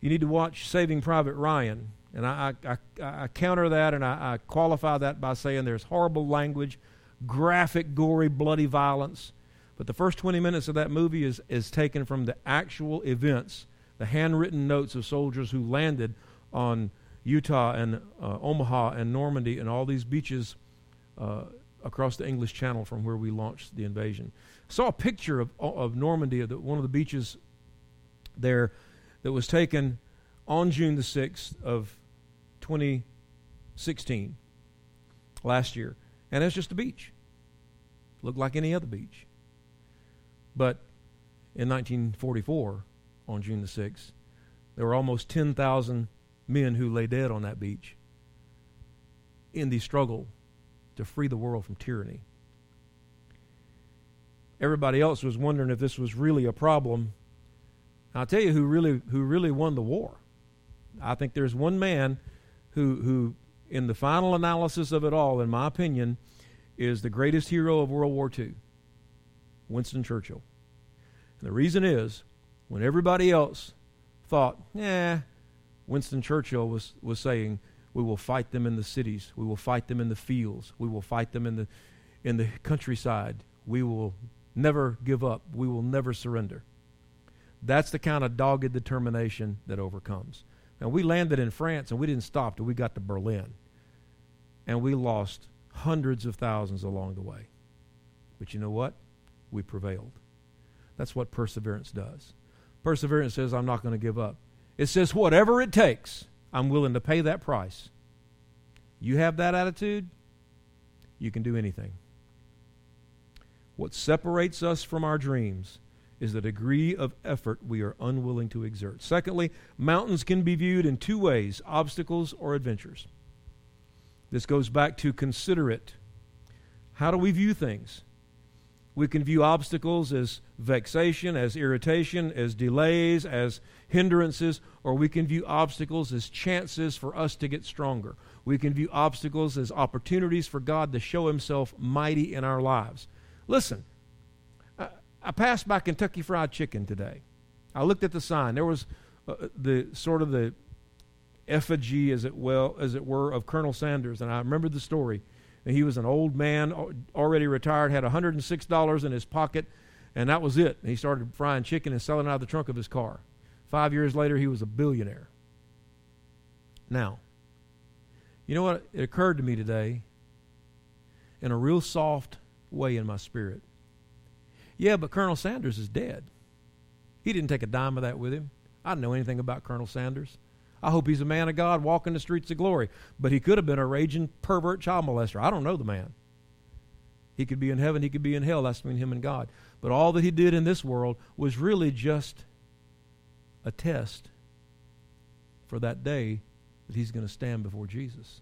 You need to watch Saving Private Ryan. And I, I, I, I counter that and I, I qualify that by saying there's horrible language, graphic, gory, bloody violence. But the first 20 minutes of that movie is, is taken from the actual events, the handwritten notes of soldiers who landed on Utah and uh, Omaha and Normandy and all these beaches uh, across the English Channel from where we launched the invasion. I saw a picture of, of Normandy, of the, one of the beaches there, that was taken on June the 6th of 2016, last year. And it's just a beach. Looked like any other beach. But in 1944, on June the 6th, there were almost 10,000 men who lay dead on that beach in the struggle to free the world from tyranny. Everybody else was wondering if this was really a problem. I'll tell you who really who really won the war. I think there's one man who who in the final analysis of it all, in my opinion, is the greatest hero of World War II. Winston Churchill. And the reason is when everybody else thought, yeah, Winston Churchill was, was saying, we will fight them in the cities. We will fight them in the fields. We will fight them in the, in the countryside. We will never give up. We will never surrender. That's the kind of dogged determination that overcomes. And we landed in France and we didn't stop till we got to Berlin. And we lost hundreds of thousands along the way. But you know what? We prevailed. That's what perseverance does. Perseverance says, I'm not going to give up. It says, whatever it takes, I'm willing to pay that price. You have that attitude, you can do anything. What separates us from our dreams is the degree of effort we are unwilling to exert. Secondly, mountains can be viewed in two ways obstacles or adventures. This goes back to consider it. How do we view things? We can view obstacles as vexation, as irritation, as delays, as hindrances, or we can view obstacles as chances for us to get stronger. We can view obstacles as opportunities for God to show Himself mighty in our lives. Listen, I, I passed by Kentucky Fried Chicken today. I looked at the sign. There was uh, the sort of the effigy, as it well as it were, of Colonel Sanders, and I remembered the story. He was an old man, already retired, had $106 in his pocket, and that was it. He started frying chicken and selling out of the trunk of his car. Five years later, he was a billionaire. Now, you know what? It occurred to me today in a real soft way in my spirit. Yeah, but Colonel Sanders is dead. He didn't take a dime of that with him. I don't know anything about Colonel Sanders. I hope he's a man of God walking the streets of glory. But he could have been a raging pervert child molester. I don't know the man. He could be in heaven, he could be in hell. That's between him and God. But all that he did in this world was really just a test for that day that he's going to stand before Jesus.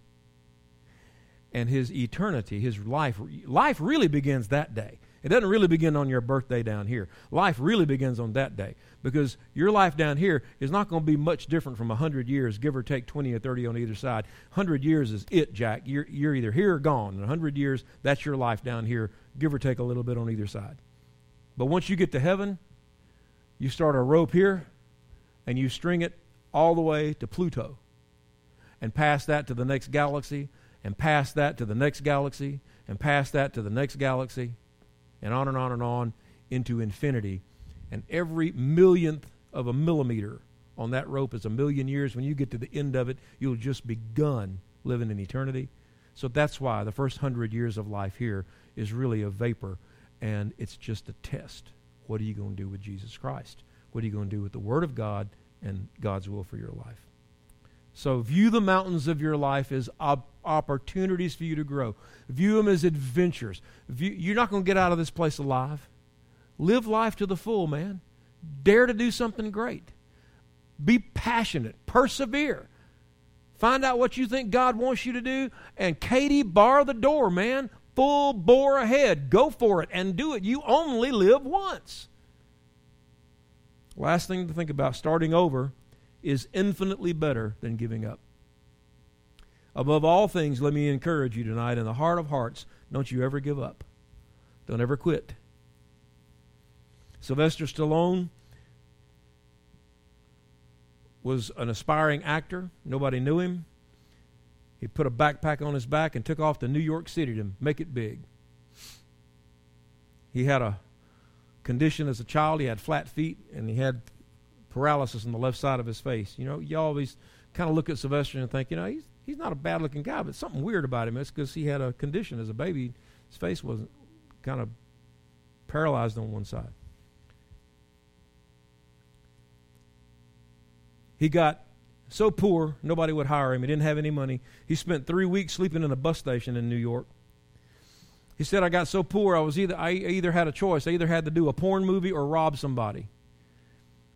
And his eternity, his life, life really begins that day. It doesn't really begin on your birthday down here. Life really begins on that day because your life down here is not going to be much different from 100 years, give or take 20 or 30 on either side. 100 years is it, Jack. You're, you're either here or gone. In 100 years, that's your life down here, give or take a little bit on either side. But once you get to heaven, you start a rope here and you string it all the way to Pluto and pass that to the next galaxy and pass that to the next galaxy and pass that to the next galaxy and on and on and on into infinity. And every millionth of a millimeter on that rope is a million years. When you get to the end of it, you'll just begun living in eternity. So that's why the first hundred years of life here is really a vapor and it's just a test. What are you going to do with Jesus Christ? What are you going to do with the Word of God and God's will for your life? So view the mountains of your life as op- opportunities for you to grow. View them as adventures. View, you're not going to get out of this place alive. Live life to the full, man. Dare to do something great. Be passionate. Persevere. Find out what you think God wants you to do. And Katie, bar the door, man. full bore ahead. Go for it and do it. You only live once. Last thing to think about starting over is infinitely better than giving up. Above all things, let me encourage you tonight in the heart of hearts don't you ever give up. Don't ever quit. Sylvester Stallone was an aspiring actor. Nobody knew him. He put a backpack on his back and took off to New York City to make it big. He had a condition as a child. He had flat feet and he had paralysis on the left side of his face. You know, you always kind of look at Sylvester and think, you know, he's he's not a bad looking guy, but something weird about him. It's because he had a condition as a baby. His face wasn't kind of paralyzed on one side. He got so poor, nobody would hire him. He didn't have any money. He spent three weeks sleeping in a bus station in New York. He said, I got so poor, I was either I either had a choice. I either had to do a porn movie or rob somebody.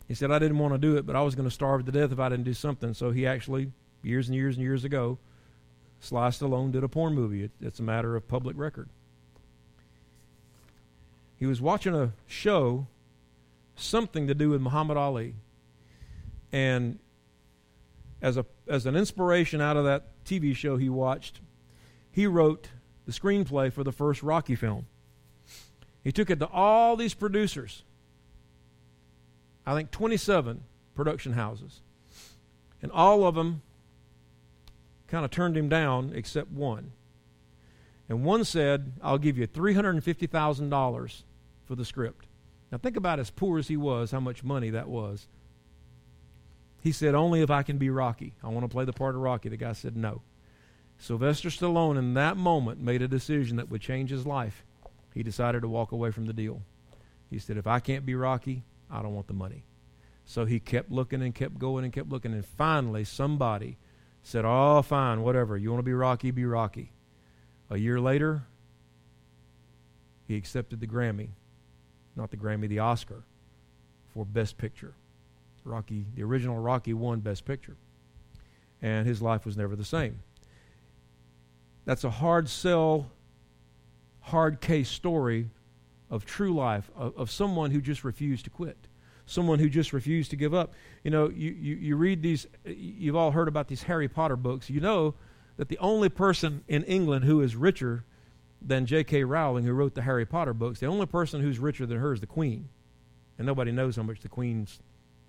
He said, I didn't want to do it, but I was going to starve to death if I didn't do something. So he actually, years and years and years ago, Sly Stallone did a porn movie. It, it's a matter of public record. He was watching a show, something to do with Muhammad Ali. And as, a, as an inspiration out of that TV show he watched, he wrote the screenplay for the first Rocky film. He took it to all these producers, I think 27 production houses, and all of them kind of turned him down except one. And one said, I'll give you $350,000 for the script. Now, think about as poor as he was, how much money that was. He said, Only if I can be Rocky. I want to play the part of Rocky. The guy said, No. Sylvester Stallone, in that moment, made a decision that would change his life. He decided to walk away from the deal. He said, If I can't be Rocky, I don't want the money. So he kept looking and kept going and kept looking. And finally, somebody said, Oh, fine, whatever. You want to be Rocky? Be Rocky. A year later, he accepted the Grammy, not the Grammy, the Oscar, for Best Picture. Rocky, the original Rocky won Best Picture. And his life was never the same. That's a hard sell, hard case story of true life, of, of someone who just refused to quit, someone who just refused to give up. You know, you, you, you read these, you've all heard about these Harry Potter books. You know that the only person in England who is richer than J.K. Rowling, who wrote the Harry Potter books, the only person who's richer than her is the Queen. And nobody knows how much the Queen's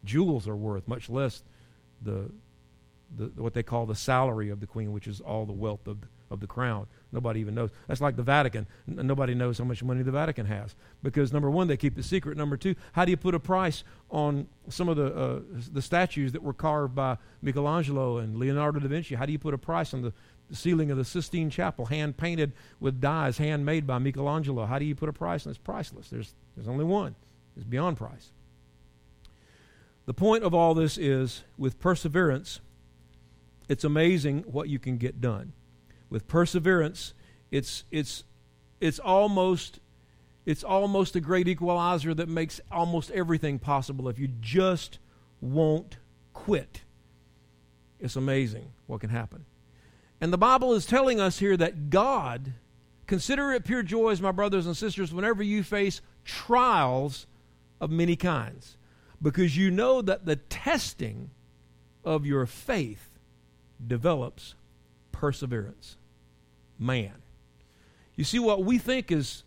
jewels are worth, much less the, the what they call the salary of the queen, which is all the wealth of, of the crown. Nobody even knows. That's like the Vatican. N- nobody knows how much money the Vatican has because number one, they keep it secret. Number two, how do you put a price on some of the uh, the statues that were carved by Michelangelo and Leonardo da Vinci? How do you put a price on the, ceiling of the Sistine Chapel, hand painted with dyes, handmade by Michelangelo? How do you put a price on? It's priceless. There's there's only one. It's beyond price. The point of all this is with perseverance, it's amazing what you can get done. With perseverance, it's it's it's almost it's almost a great equalizer that makes almost everything possible if you just won't quit. It's amazing what can happen. And the Bible is telling us here that God, consider it pure joy, as my brothers and sisters, whenever you face trials of many kinds because you know that the testing of your faith develops perseverance. Man. You see, what we think is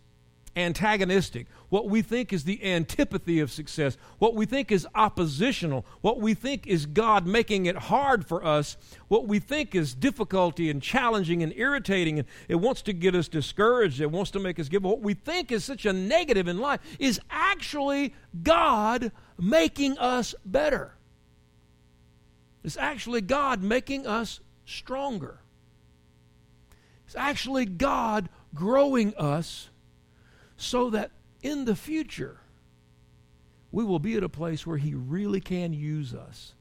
antagonistic, what we think is the antipathy of success, what we think is oppositional, what we think is God making it hard for us, what we think is difficulty and challenging and irritating, and it wants to get us discouraged, it wants to make us give up. what we think is such a negative in life is actually God making us better. It's actually God making us stronger. It's actually God growing us so that in the future we will be at a place where He really can use us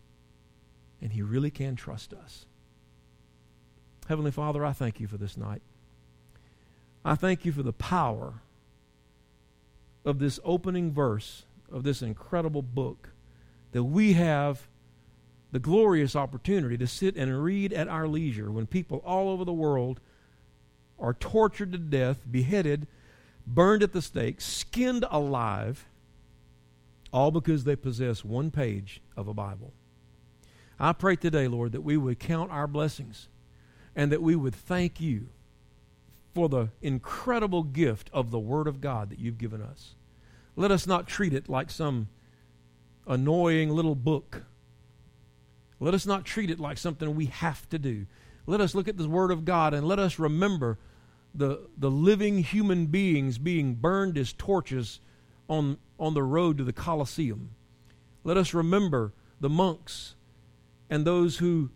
and He really can trust us. Heavenly Father, I thank you for this night. I thank you for the power of this opening verse of this incredible book that we have the glorious opportunity to sit and read at our leisure when people all over the world are tortured to death, beheaded, burned at the stake, skinned alive, all because they possess one page of a Bible. I pray today, Lord, that we would count our blessings and that we would thank you for the incredible gift of the Word of God that you've given us. Let us not treat it like some annoying little book. Let us not treat it like something we have to do. Let us look at the Word of God and let us remember the, the living human beings being burned as torches on, on the road to the Colosseum. Let us remember the monks and those who,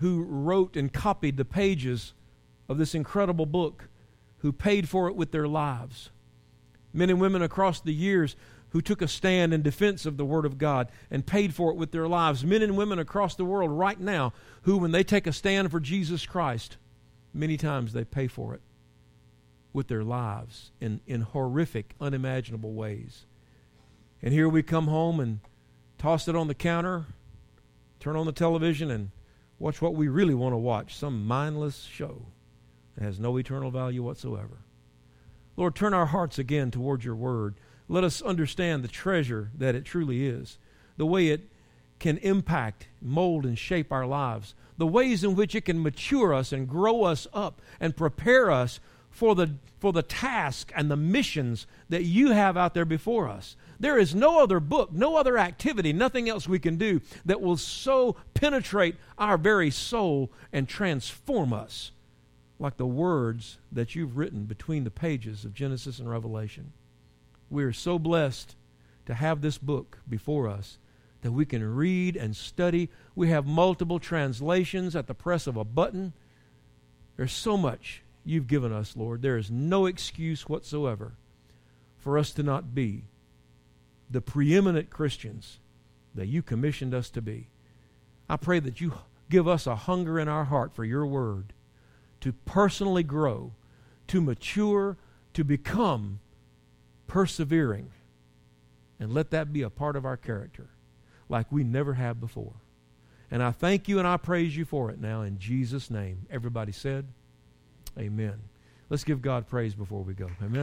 who wrote and copied the pages of this incredible book, who paid for it with their lives. Men and women across the years who took a stand in defense of the Word of God and paid for it with their lives. Men and women across the world right now who, when they take a stand for Jesus Christ, many times they pay for it with their lives in, in horrific, unimaginable ways. And here we come home and toss it on the counter, turn on the television, and watch what we really want to watch some mindless show that has no eternal value whatsoever. Lord, turn our hearts again toward your word. Let us understand the treasure that it truly is, the way it can impact, mold, and shape our lives, the ways in which it can mature us and grow us up and prepare us for the, for the task and the missions that you have out there before us. There is no other book, no other activity, nothing else we can do that will so penetrate our very soul and transform us like the words that you've written between the pages of Genesis and Revelation. We are so blessed to have this book before us that we can read and study. We have multiple translations at the press of a button. There's so much you've given us, Lord. There is no excuse whatsoever for us to not be the preeminent Christians that you commissioned us to be. I pray that you give us a hunger in our heart for your word to personally grow, to mature, to become persevering. And let that be a part of our character like we never have before. And I thank you and I praise you for it now in Jesus' name. Everybody said, Amen. Let's give God praise before we go. Amen.